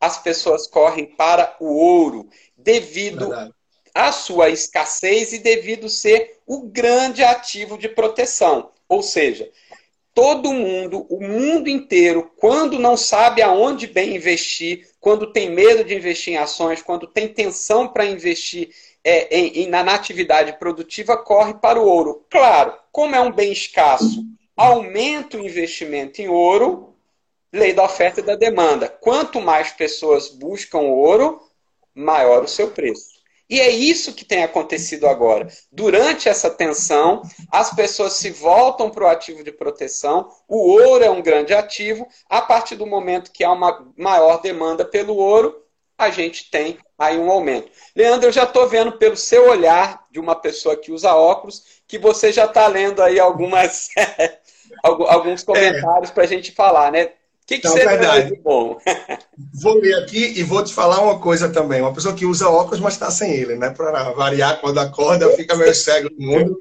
as pessoas correm para o ouro devido à sua escassez e devido ser o grande ativo de proteção. Ou seja, todo mundo, o mundo inteiro, quando não sabe aonde bem investir, quando tem medo de investir em ações, quando tem tensão para investir é, em, em, na atividade produtiva, corre para o ouro. Claro, como é um bem escasso, aumenta o investimento em ouro, lei da oferta e da demanda. Quanto mais pessoas buscam ouro, maior o seu preço. E é isso que tem acontecido agora. Durante essa tensão, as pessoas se voltam para o ativo de proteção. O ouro é um grande ativo. A partir do momento que há uma maior demanda pelo ouro, a gente tem aí um aumento. Leandro, eu já estou vendo pelo seu olhar de uma pessoa que usa óculos que você já está lendo aí algumas alguns comentários é. para a gente falar, né? Que, que então, você verdade. de bom? vou ler aqui e vou te falar uma coisa também. Uma pessoa que usa óculos, mas está sem ele, né? Para variar, quando acorda, fica meio cego no mundo.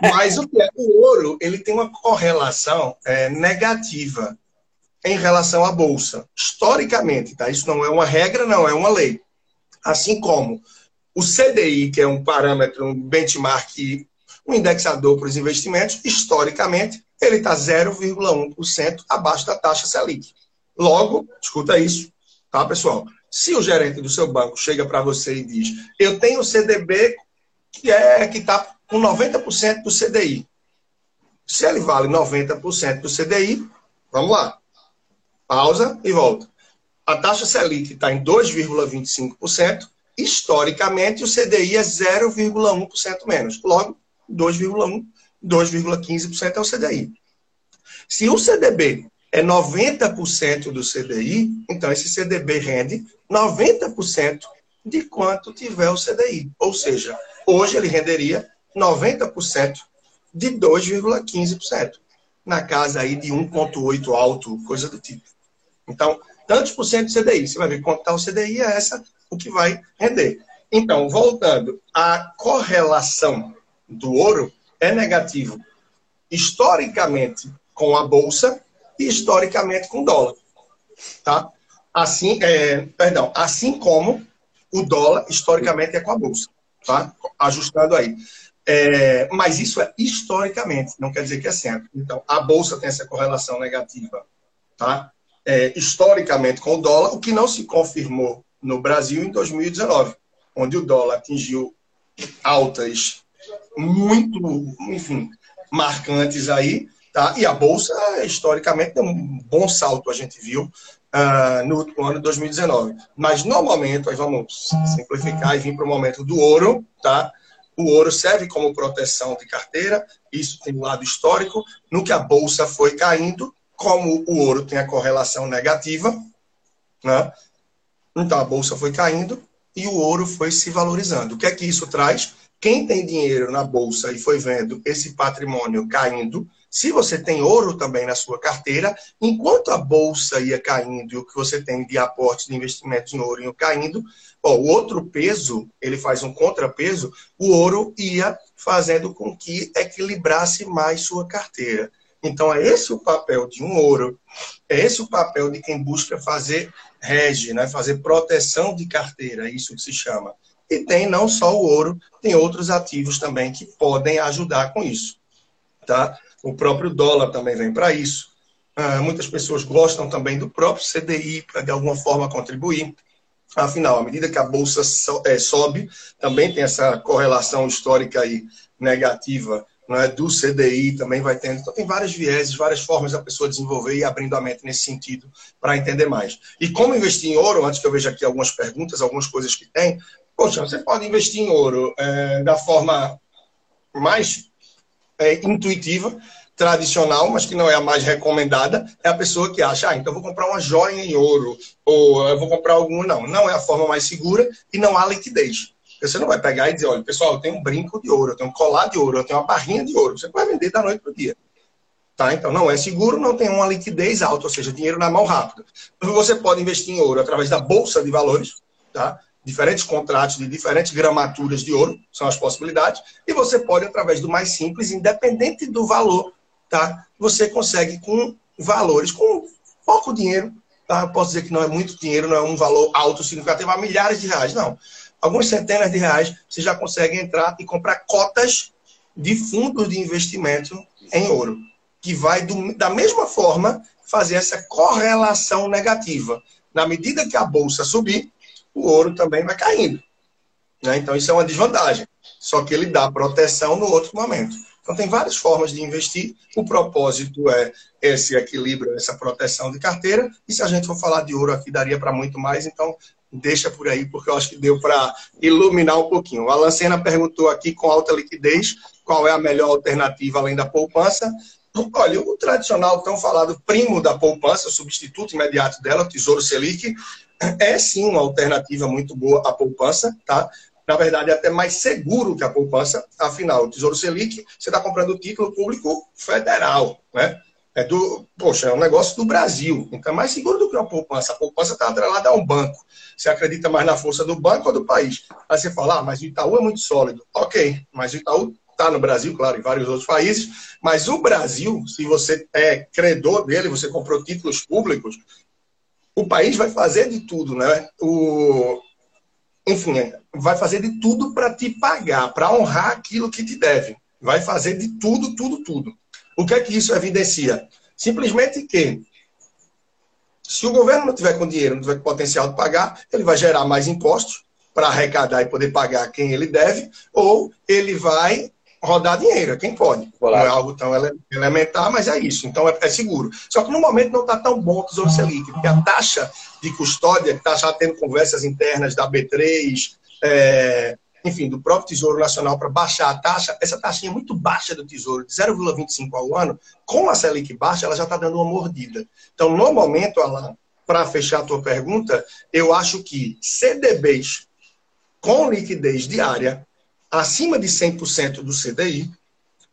Mas o que é? O ouro, ele tem uma correlação é, negativa em relação à bolsa. Historicamente, tá? Isso não é uma regra, não, é uma lei. Assim como o CDI, que é um parâmetro, um benchmark o indexador para os investimentos, historicamente, ele está 0,1% abaixo da taxa Selic. Logo, escuta isso, tá, pessoal? Se o gerente do seu banco chega para você e diz: Eu tenho CDB que é que está com 90% do CDI. Se ele vale 90% do CDI, vamos lá. Pausa e volta. A taxa Selic está em 2,25%. Historicamente, o CDI é 0,1% menos. Logo, 2,1%, 2,15% é o CDI. Se o CDB é 90% do CDI, então esse CDB rende 90% de quanto tiver o CDI. Ou seja, hoje ele renderia 90% de 2,15%. Na casa aí de 1,8 alto, coisa do tipo. Então, tantos por cento de CDI. Você vai ver quanto está o CDI, é essa o que vai render. Então, voltando, a correlação do ouro é negativo historicamente com a bolsa historicamente com dólar. Tá? Assim, é, perdão, assim como o dólar historicamente é com a bolsa. Tá? Ajustando aí. É, mas isso é historicamente, não quer dizer que é sempre. Então, a bolsa tem essa correlação negativa, tá? É, historicamente com o dólar, o que não se confirmou no Brasil em 2019, onde o dólar atingiu altas muito, enfim, marcantes aí, tá? E a bolsa, historicamente, deu um bom salto, a gente viu, uh, no, no ano de 2019. Mas, no momento, aí vamos simplificar e vir para o momento do ouro, tá? O ouro serve como proteção de carteira, isso tem um lado histórico. No que a bolsa foi caindo, como o ouro tem a correlação negativa, né? então a bolsa foi caindo e o ouro foi se valorizando. O que é que isso traz? Quem tem dinheiro na bolsa e foi vendo esse patrimônio caindo, se você tem ouro também na sua carteira, enquanto a bolsa ia caindo e o que você tem de aporte de investimento em ouro ia caindo, ó, o outro peso, ele faz um contrapeso, o ouro ia fazendo com que equilibrasse mais sua carteira. Então, é esse o papel de um ouro, é esse o papel de quem busca fazer rege, né? fazer proteção de carteira, é isso que se chama. E tem não só o ouro, tem outros ativos também que podem ajudar com isso. Tá? O próprio dólar também vem para isso. Ah, muitas pessoas gostam também do próprio CDI para de alguma forma contribuir. Afinal, à medida que a bolsa é, sobe, também tem essa correlação histórica aí negativa né, do CDI, também vai tendo. Então, tem vários vieses, várias formas da pessoa desenvolver e abrindo a mente nesse sentido para entender mais. E como investir em ouro, antes que eu veja aqui algumas perguntas, algumas coisas que tem, Poxa, você pode investir em ouro é, da forma mais é, intuitiva, tradicional, mas que não é a mais recomendada, é a pessoa que acha, ah, então vou comprar uma joia em ouro, ou eu vou comprar algum. Não, não é a forma mais segura e não há liquidez. Você não vai pegar e dizer, olha, pessoal, eu tenho um brinco de ouro, eu tenho um colar de ouro, eu tenho uma barrinha de ouro. Você vai vender da noite para o dia. Tá? Então, não é seguro, não tem uma liquidez alta, ou seja, dinheiro na mão rápida. Você pode investir em ouro através da Bolsa de Valores, tá? Diferentes contratos de diferentes gramaturas de ouro, são as possibilidades, e você pode, através do mais simples, independente do valor, tá? Você consegue com valores, com pouco dinheiro, tá? Posso dizer que não é muito dinheiro, não é um valor alto, significativo, há milhares de reais, não. Algumas centenas de reais, você já consegue entrar e comprar cotas de fundos de investimento em ouro, que vai, do, da mesma forma, fazer essa correlação negativa. Na medida que a bolsa subir, o ouro também vai caindo. Né? Então, isso é uma desvantagem. Só que ele dá proteção no outro momento. Então, tem várias formas de investir. O propósito é esse equilíbrio, essa proteção de carteira. E se a gente for falar de ouro aqui, daria para muito mais. Então, deixa por aí, porque eu acho que deu para iluminar um pouquinho. O Alan Senna perguntou aqui, com alta liquidez, qual é a melhor alternativa além da poupança. Olha, o tradicional, tão falado primo da poupança, o substituto imediato dela, o Tesouro Selic, é sim uma alternativa muito boa à poupança, tá? Na verdade, é até mais seguro que a poupança. Afinal, o Tesouro Selic, você está comprando título público federal, né? É do, poxa, é um negócio do Brasil. Então é mais seguro do que a poupança. A poupança está atrelada a um banco. Você acredita mais na força do banco ou do país? Aí você fala, ah, mas o Itaú é muito sólido. Ok, mas o Itaú está no Brasil, claro, em vários outros países. Mas o Brasil, se você é credor dele, você comprou títulos públicos, o país vai fazer de tudo, né? O, enfim, vai fazer de tudo para te pagar, para honrar aquilo que te deve. Vai fazer de tudo, tudo, tudo. O que é que isso evidencia? Simplesmente que se o governo não tiver com dinheiro, não tiver com potencial de pagar, ele vai gerar mais impostos para arrecadar e poder pagar quem ele deve, ou ele vai rodar dinheiro, é quem pode. Não é algo tão elementar, mas é isso. Então é, é seguro. Só que no momento não está tão bom o Tesouro Selic, porque a taxa de custódia, que está já tendo conversas internas da B3, é, enfim, do próprio Tesouro Nacional para baixar a taxa, essa taxinha muito baixa do Tesouro, de 0,25 ao ano, com a Selic baixa, ela já está dando uma mordida. Então, no momento, Alain, para fechar a tua pergunta, eu acho que CDBs com liquidez diária acima de 100% do CDI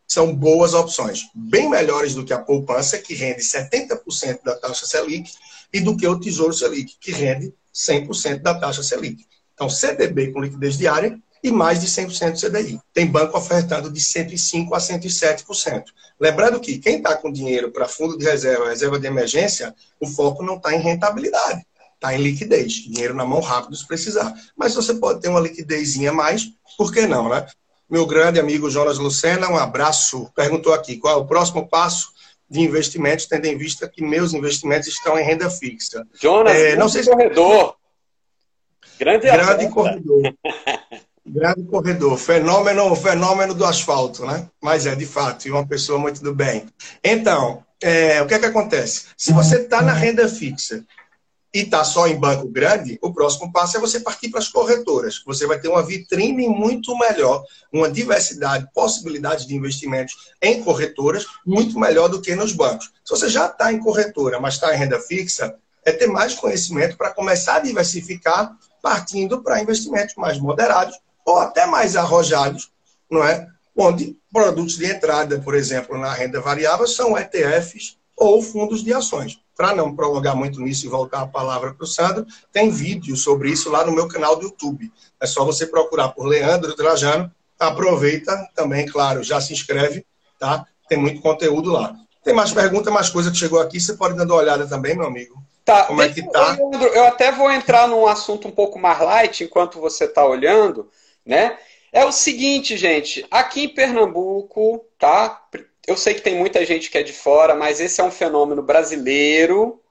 são boas opções, bem melhores do que a poupança, que rende 70% da taxa Selic, e do que o Tesouro Selic, que rende 100% da taxa Selic. Então, CDB com liquidez diária e mais de 100% do CDI. Tem banco ofertando de 105% a 107%. Lembrando que quem está com dinheiro para fundo de reserva, reserva de emergência, o foco não está em rentabilidade, está em liquidez. Dinheiro na mão rápido se precisar. Mas você pode ter uma liquidezinha a mais, por que não, né? Meu grande amigo Jonas Lucena, um abraço. Perguntou aqui qual é o próximo passo de investimentos, tendo em vista que meus investimentos estão em renda fixa. Jonas, é, não sei se... corredor. Grande, grande corredor. Grande corredor, fenômeno, fenômeno do asfalto, né? Mas é de fato, e uma pessoa muito do bem. Então, é, o que é que acontece? Se você está na renda fixa e está só em banco grande, o próximo passo é você partir para as corretoras. Você vai ter uma vitrine muito melhor, uma diversidade, possibilidades de investimentos em corretoras muito melhor do que nos bancos. Se você já está em corretora, mas está em renda fixa, é ter mais conhecimento para começar a diversificar, partindo para investimentos mais moderados ou até mais arrojados, não é? Onde produtos de entrada, por exemplo, na renda variável, são ETFs ou fundos de ações. Para não prolongar muito nisso e voltar a palavra para o Sandro, tem vídeo sobre isso lá no meu canal do YouTube. É só você procurar por Leandro Trajano. Aproveita também, claro, já se inscreve, tá? Tem muito conteúdo lá. Tem mais perguntas, mais coisa que chegou aqui, você pode dar uma olhada também, meu amigo. Tá, Como é que tá? Leandro, eu até vou entrar num assunto um pouco mais light enquanto você está olhando né? É o seguinte, gente, aqui em Pernambuco, tá? Eu sei que tem muita gente que é de fora, mas esse é um fenômeno brasileiro,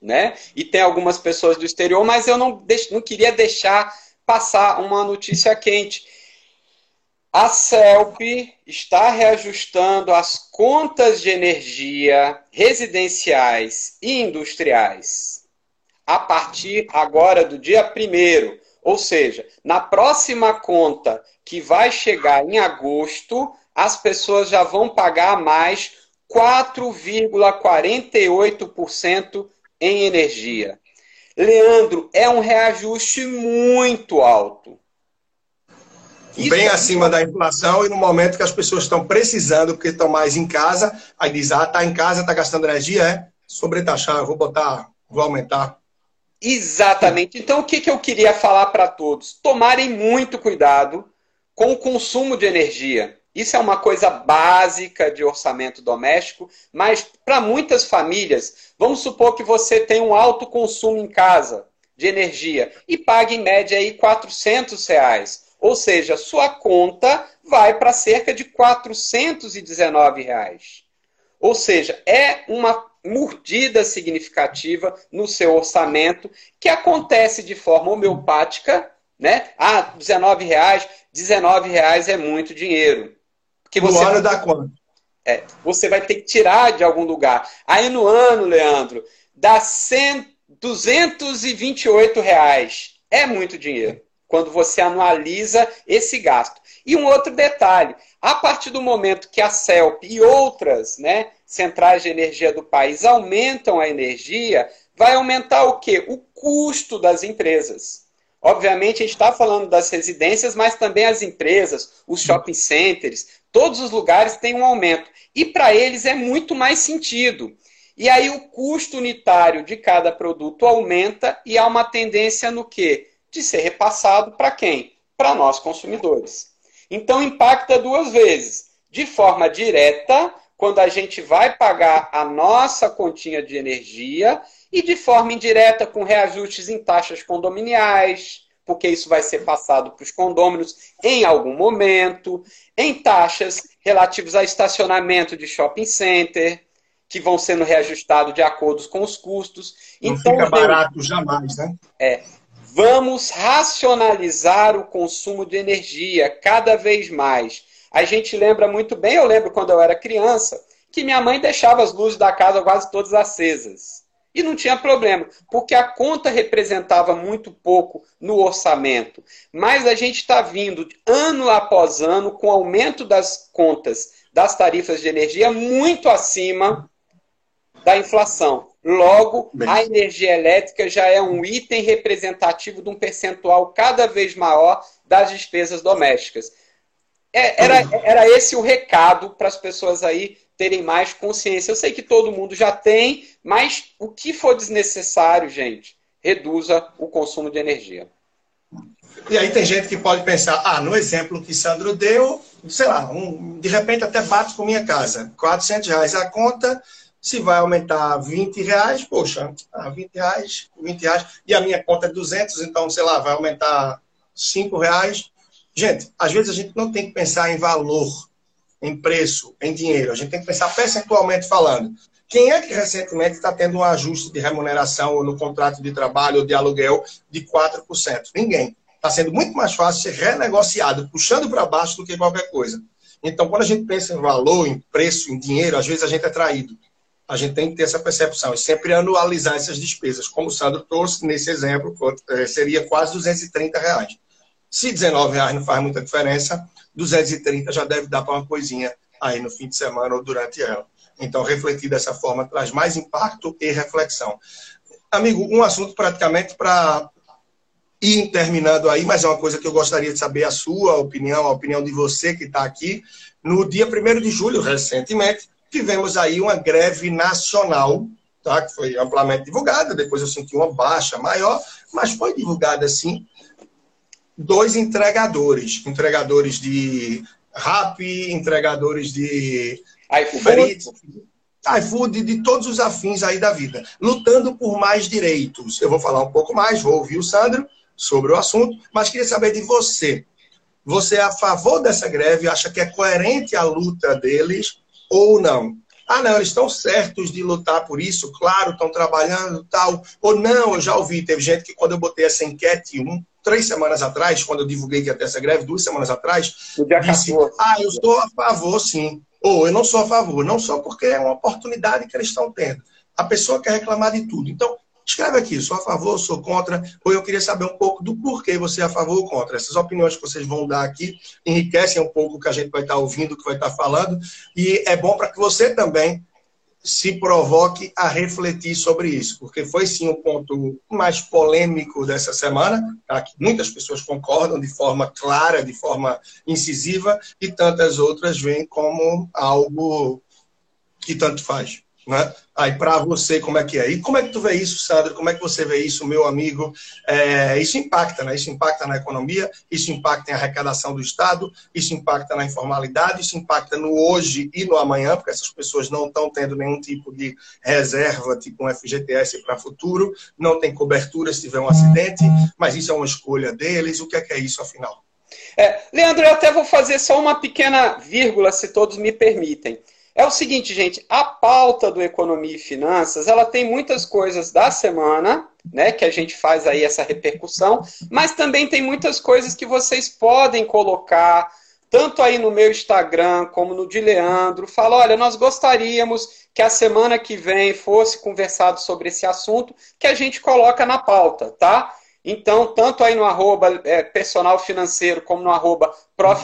né? E tem algumas pessoas do exterior, mas eu não, não queria deixar passar uma notícia quente. A CELP está reajustando as contas de energia residenciais e industriais a partir agora do dia 1 ou seja, na próxima conta que vai chegar em agosto, as pessoas já vão pagar mais 4,48% em energia. Leandro, é um reajuste muito alto. Isso Bem é acima da inflação e no momento que as pessoas estão precisando, porque estão mais em casa, aí diz, ah, tá em casa, tá gastando energia, é sobretaxar, vou botar, vou aumentar. Exatamente. Então, o que, que eu queria falar para todos? Tomarem muito cuidado com o consumo de energia. Isso é uma coisa básica de orçamento doméstico, mas para muitas famílias, vamos supor que você tem um alto consumo em casa de energia e paga em média aí 400 reais. Ou seja, sua conta vai para cerca de 419 reais. Ou seja, é uma mordida significativa no seu orçamento, que acontece de forma homeopática, né? Ah, 19 reais, 19 reais é muito dinheiro. Que você no ano dá quanto? É, você vai ter que tirar de algum lugar. Aí no ano, Leandro, dá 100, 228 reais. É muito dinheiro quando você analisa esse gasto. E um outro detalhe, a partir do momento que a CELP e outras né, centrais de energia do país aumentam a energia, vai aumentar o quê? O custo das empresas. Obviamente, a gente está falando das residências, mas também as empresas, os shopping centers, todos os lugares têm um aumento. E para eles é muito mais sentido. E aí o custo unitário de cada produto aumenta e há uma tendência no quê? De ser repassado para quem? Para nós consumidores. Então impacta duas vezes. De forma direta, quando a gente vai pagar a nossa continha de energia e de forma indireta com reajustes em taxas condominiais, porque isso vai ser passado para os condôminos em algum momento, em taxas relativas a estacionamento de shopping center, que vão sendo reajustados de acordo com os custos. Não então, fica barato jamais, né? É. Vamos racionalizar o consumo de energia cada vez mais. A gente lembra muito bem, eu lembro quando eu era criança, que minha mãe deixava as luzes da casa quase todas acesas. E não tinha problema, porque a conta representava muito pouco no orçamento. Mas a gente está vindo ano após ano com aumento das contas das tarifas de energia muito acima da inflação. Logo, Bem. a energia elétrica já é um item representativo de um percentual cada vez maior das despesas domésticas. É, era, era esse o recado para as pessoas aí terem mais consciência. Eu sei que todo mundo já tem, mas o que for desnecessário, gente, reduza o consumo de energia. E aí tem gente que pode pensar, ah, no exemplo que Sandro deu, sei lá, um, de repente até bate com minha casa, 400 reais a conta, se vai aumentar 20 reais, poxa, ah, 20 reais, 20 reais, e a minha conta é 200, então, sei lá, vai aumentar 5 reais. Gente, às vezes a gente não tem que pensar em valor, em preço, em dinheiro. A gente tem que pensar percentualmente falando. Quem é que recentemente está tendo um ajuste de remuneração no contrato de trabalho ou de aluguel de 4%? Ninguém. Está sendo muito mais fácil ser renegociado, puxando para baixo do que qualquer coisa. Então, quando a gente pensa em valor, em preço, em dinheiro, às vezes a gente é traído. A gente tem que ter essa percepção e sempre anualizar essas despesas. Como o Sandro trouxe nesse exemplo, eh, seria quase 230 reais. Se 19 reais não faz muita diferença, 230 já deve dar para uma coisinha aí no fim de semana ou durante ela. Então, refletir dessa forma traz mais impacto e reflexão. Amigo, um assunto praticamente para ir terminando aí, mas é uma coisa que eu gostaria de saber a sua opinião, a opinião de você que está aqui. No dia 1 de julho, recentemente, tivemos aí uma greve nacional, tá? que foi amplamente divulgada, depois eu senti uma baixa maior, mas foi divulgada assim, dois entregadores, entregadores de rap, entregadores de iFood, iFood, de todos os afins aí da vida, lutando por mais direitos. Eu vou falar um pouco mais, vou ouvir o Sandro sobre o assunto, mas queria saber de você. Você é a favor dessa greve? Acha que é coerente a luta deles ou não? Ah, não, eles estão certos de lutar por isso, claro, estão trabalhando tal. Ou não, eu já ouvi, teve gente que quando eu botei essa enquete, um, três semanas atrás, quando eu divulguei que ia ter essa greve, duas semanas atrás, disse, ah, eu estou a favor, sim. Ou eu não sou a favor, não só porque é uma oportunidade que eles estão tendo. A pessoa quer reclamar de tudo. Então, escreve aqui, sou a favor, sou contra, ou eu queria saber um pouco do porquê você é a favor ou contra. Essas opiniões que vocês vão dar aqui enriquecem um pouco o que a gente vai estar ouvindo, o que vai estar falando, e é bom para que você também se provoque a refletir sobre isso, porque foi sim o ponto mais polêmico dessa semana, tá? que muitas pessoas concordam de forma clara, de forma incisiva, e tantas outras veem como algo que tanto faz. Né? Aí para você, como é que é? E como é que tu vê isso, Sandro? Como é que você vê isso, meu amigo? É, isso impacta, né? Isso impacta na economia, isso impacta em arrecadação do Estado, isso impacta na informalidade, isso impacta no hoje e no amanhã, porque essas pessoas não estão tendo nenhum tipo de reserva, tipo um FGTS para futuro, não tem cobertura se tiver um acidente, mas isso é uma escolha deles. O que é que é isso, afinal? É, Leandro, eu até vou fazer só uma pequena vírgula, se todos me permitem. É o seguinte, gente, a pauta do Economia e Finanças, ela tem muitas coisas da semana, né, que a gente faz aí essa repercussão, mas também tem muitas coisas que vocês podem colocar, tanto aí no meu Instagram como no de Leandro, fala, olha, nós gostaríamos que a semana que vem fosse conversado sobre esse assunto, que a gente coloca na pauta, tá? Então, tanto aí no arroba é, personal financeiro como no arroba prof.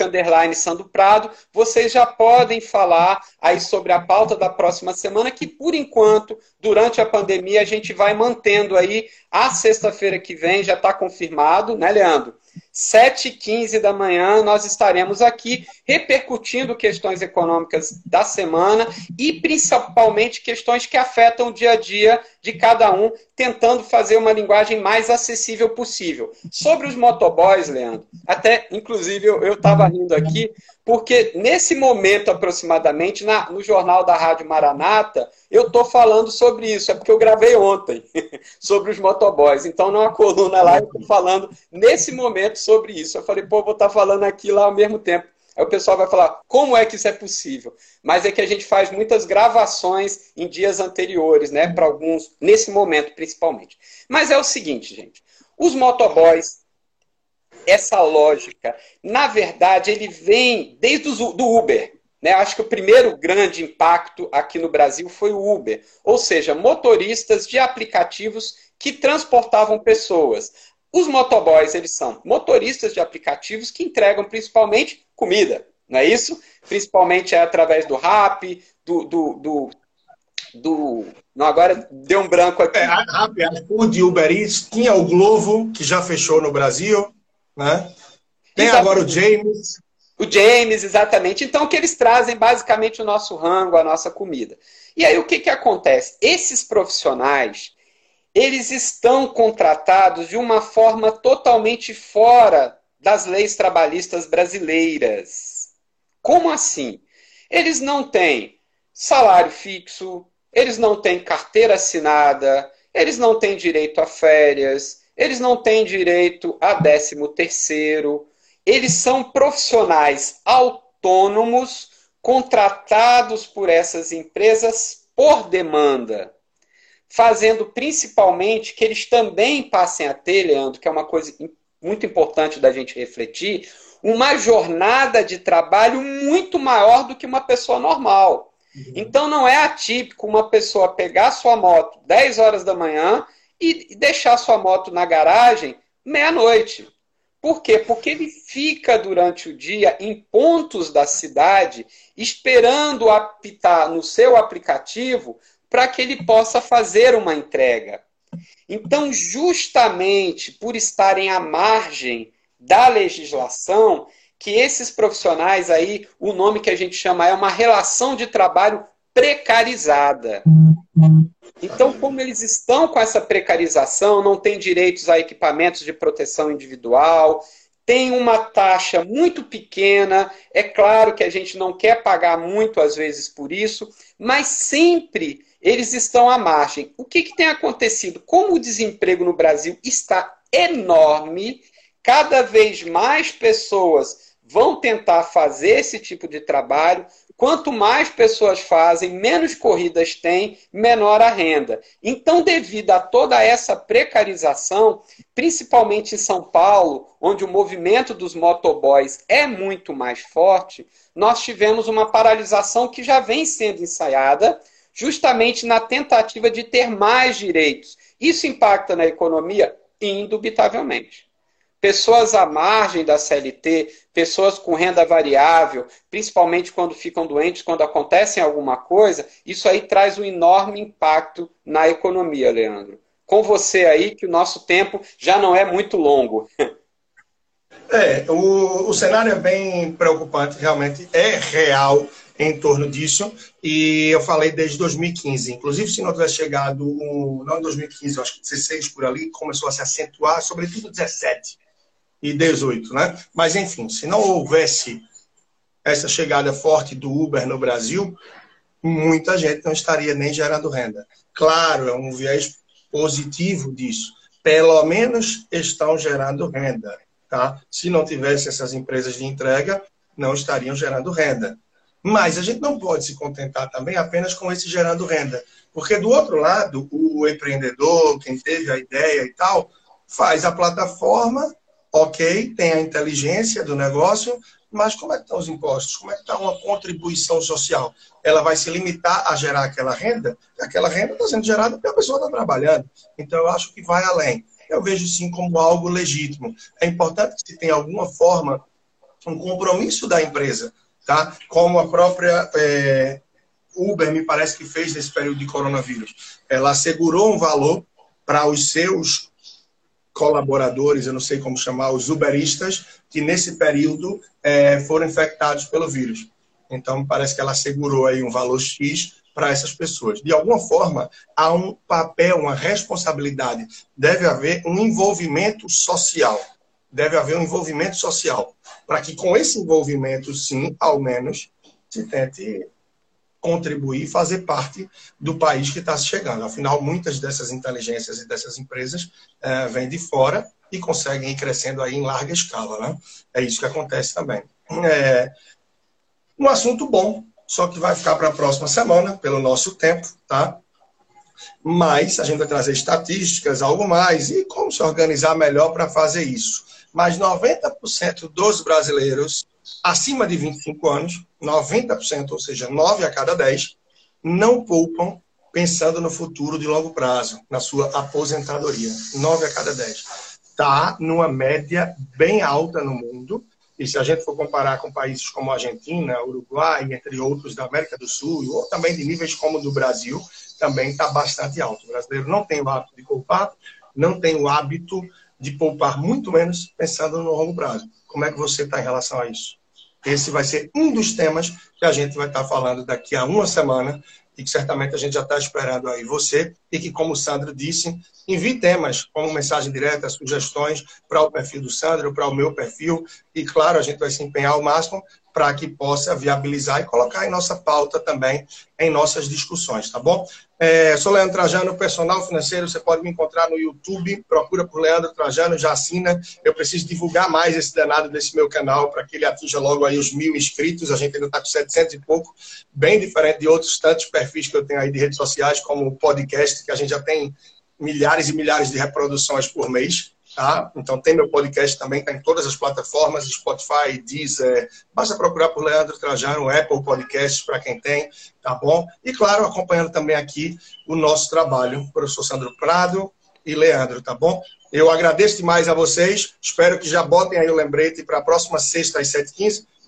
Sandro Prado, vocês já podem falar aí sobre a pauta da próxima semana, que por enquanto, durante a pandemia, a gente vai mantendo aí a sexta-feira que vem, já está confirmado, né, Leandro? 7h15 da manhã, nós estaremos aqui repercutindo questões econômicas da semana e principalmente questões que afetam o dia a dia de cada um, tentando fazer uma linguagem mais acessível possível. Sobre os motoboys, Leandro, até inclusive eu estava rindo aqui, porque nesse momento aproximadamente, na, no jornal da Rádio Maranata, eu estou falando sobre isso, é porque eu gravei ontem sobre os motoboys. Então, numa coluna lá, eu estou falando nesse momento sobre isso. Eu falei, pô, vou estar tá falando aqui lá ao mesmo tempo. Aí o pessoal vai falar, como é que isso é possível? Mas é que a gente faz muitas gravações em dias anteriores, né? Para alguns, nesse momento principalmente. Mas é o seguinte, gente. Os motoboys, essa lógica, na verdade, ele vem desde o do Uber. Né? Acho que o primeiro grande impacto aqui no Brasil foi o Uber. Ou seja, motoristas de aplicativos que transportavam pessoas. Os motoboys, eles são motoristas de aplicativos que entregam principalmente comida, não é isso? Principalmente é através do RAP, do, do, do, do... Não, agora deu um branco aqui. É, RAP, iFood, Uber Eats, tinha o Glovo, que já fechou no Brasil, né? Tem Exatamente. agora o James. O James, exatamente. Então, que eles trazem basicamente o nosso rango, a nossa comida. E aí, o que, que acontece? Esses profissionais, eles estão contratados de uma forma totalmente fora das leis trabalhistas brasileiras. Como assim? Eles não têm salário fixo, eles não têm carteira assinada, eles não têm direito a férias, eles não têm direito a décimo terceiro, eles são profissionais autônomos contratados por essas empresas por demanda fazendo principalmente que eles também passem a ter, Leandro, que é uma coisa muito importante da gente refletir, uma jornada de trabalho muito maior do que uma pessoa normal. Uhum. Então não é atípico uma pessoa pegar sua moto 10 horas da manhã e deixar sua moto na garagem meia-noite. Por quê? Porque ele fica durante o dia em pontos da cidade esperando apitar no seu aplicativo para que ele possa fazer uma entrega. Então, justamente por estarem à margem da legislação, que esses profissionais aí, o nome que a gente chama é uma relação de trabalho precarizada. Então, como eles estão com essa precarização, não têm direitos a equipamentos de proteção individual, tem uma taxa muito pequena. É claro que a gente não quer pagar muito às vezes por isso, mas sempre eles estão à margem. O que, que tem acontecido? Como o desemprego no Brasil está enorme, cada vez mais pessoas vão tentar fazer esse tipo de trabalho. Quanto mais pessoas fazem, menos corridas tem, menor a renda. Então, devido a toda essa precarização, principalmente em São Paulo, onde o movimento dos motoboys é muito mais forte, nós tivemos uma paralisação que já vem sendo ensaiada justamente na tentativa de ter mais direitos. Isso impacta na economia? Indubitavelmente. Pessoas à margem da CLT, pessoas com renda variável, principalmente quando ficam doentes, quando acontece alguma coisa, isso aí traz um enorme impacto na economia, Leandro. Com você aí, que o nosso tempo já não é muito longo. É, o, o cenário é bem preocupante, realmente é real em torno disso. E eu falei desde 2015. Inclusive, se não tivesse chegado, não em 2015, acho que 16 por ali, começou a se acentuar, sobretudo 17 e 18, né? Mas, enfim, se não houvesse essa chegada forte do Uber no Brasil, muita gente não estaria nem gerando renda. Claro, é um viés positivo disso. Pelo menos estão gerando renda. Tá? Se não tivesse essas empresas de entrega, não estariam gerando renda. Mas a gente não pode se contentar também apenas com esse gerando renda. Porque do outro lado, o empreendedor, quem teve a ideia e tal, faz a plataforma, ok, tem a inteligência do negócio, mas como é que estão os impostos? Como é que está uma contribuição social? Ela vai se limitar a gerar aquela renda? Aquela renda está sendo gerada porque a pessoa está trabalhando. Então, eu acho que vai além. Eu vejo sim como algo legítimo. É importante que se tenha alguma forma, um compromisso da empresa tá? como a própria é, Uber me parece que fez nesse período de coronavírus. Ela assegurou um valor para os seus colaboradores, eu não sei como chamar, os uberistas, que nesse período é, foram infectados pelo vírus. Então, parece que ela assegurou aí um valor X para essas pessoas. De alguma forma, há um papel, uma responsabilidade. Deve haver um envolvimento social. Deve haver um envolvimento social. Para que com esse envolvimento, sim, ao menos, se tente contribuir fazer parte do país que está chegando. Afinal, muitas dessas inteligências e dessas empresas é, vêm de fora e conseguem ir crescendo aí em larga escala. Né? É isso que acontece também. É um assunto bom, só que vai ficar para a próxima semana, pelo nosso tempo, tá? Mas a gente vai trazer estatísticas, algo mais, e como se organizar melhor para fazer isso. Mas 90% dos brasileiros acima de 25 anos, 90%, ou seja, 9 a cada 10, não poupam pensando no futuro de longo prazo, na sua aposentadoria. 9 a cada 10. Está numa média bem alta no mundo. E se a gente for comparar com países como Argentina, Uruguai, entre outros da América do Sul, ou também de níveis como o do Brasil, também está bastante alto. O brasileiro não tem o hábito de poupar, não tem o hábito de poupar muito menos pensando no longo prazo. Como é que você está em relação a isso? Esse vai ser um dos temas que a gente vai estar falando daqui a uma semana e que certamente a gente já está esperando aí você e que, como o Sandro disse, envie temas como mensagem direta, sugestões para o perfil do Sandro, para o meu perfil e, claro, a gente vai se empenhar ao máximo para que possa viabilizar e colocar em nossa pauta também, em nossas discussões, tá bom? É, sou Leandro Trajano, personal financeiro. Você pode me encontrar no YouTube. Procura por Leandro Trajano, já assina. Eu preciso divulgar mais esse danado desse meu canal para que ele atinja logo aí os mil inscritos. A gente ainda está com 700 e pouco, bem diferente de outros tantos perfis que eu tenho aí de redes sociais, como o podcast, que a gente já tem milhares e milhares de reproduções por mês. Tá? Então tem meu podcast também, está em todas as plataformas, Spotify, Deezer. Basta procurar por Leandro Trajano, Apple Podcasts para quem tem, tá bom? E claro, acompanhando também aqui o nosso trabalho, professor Sandro Prado e Leandro, tá bom? Eu agradeço demais a vocês, espero que já botem aí o lembrete para a próxima sexta às 7h15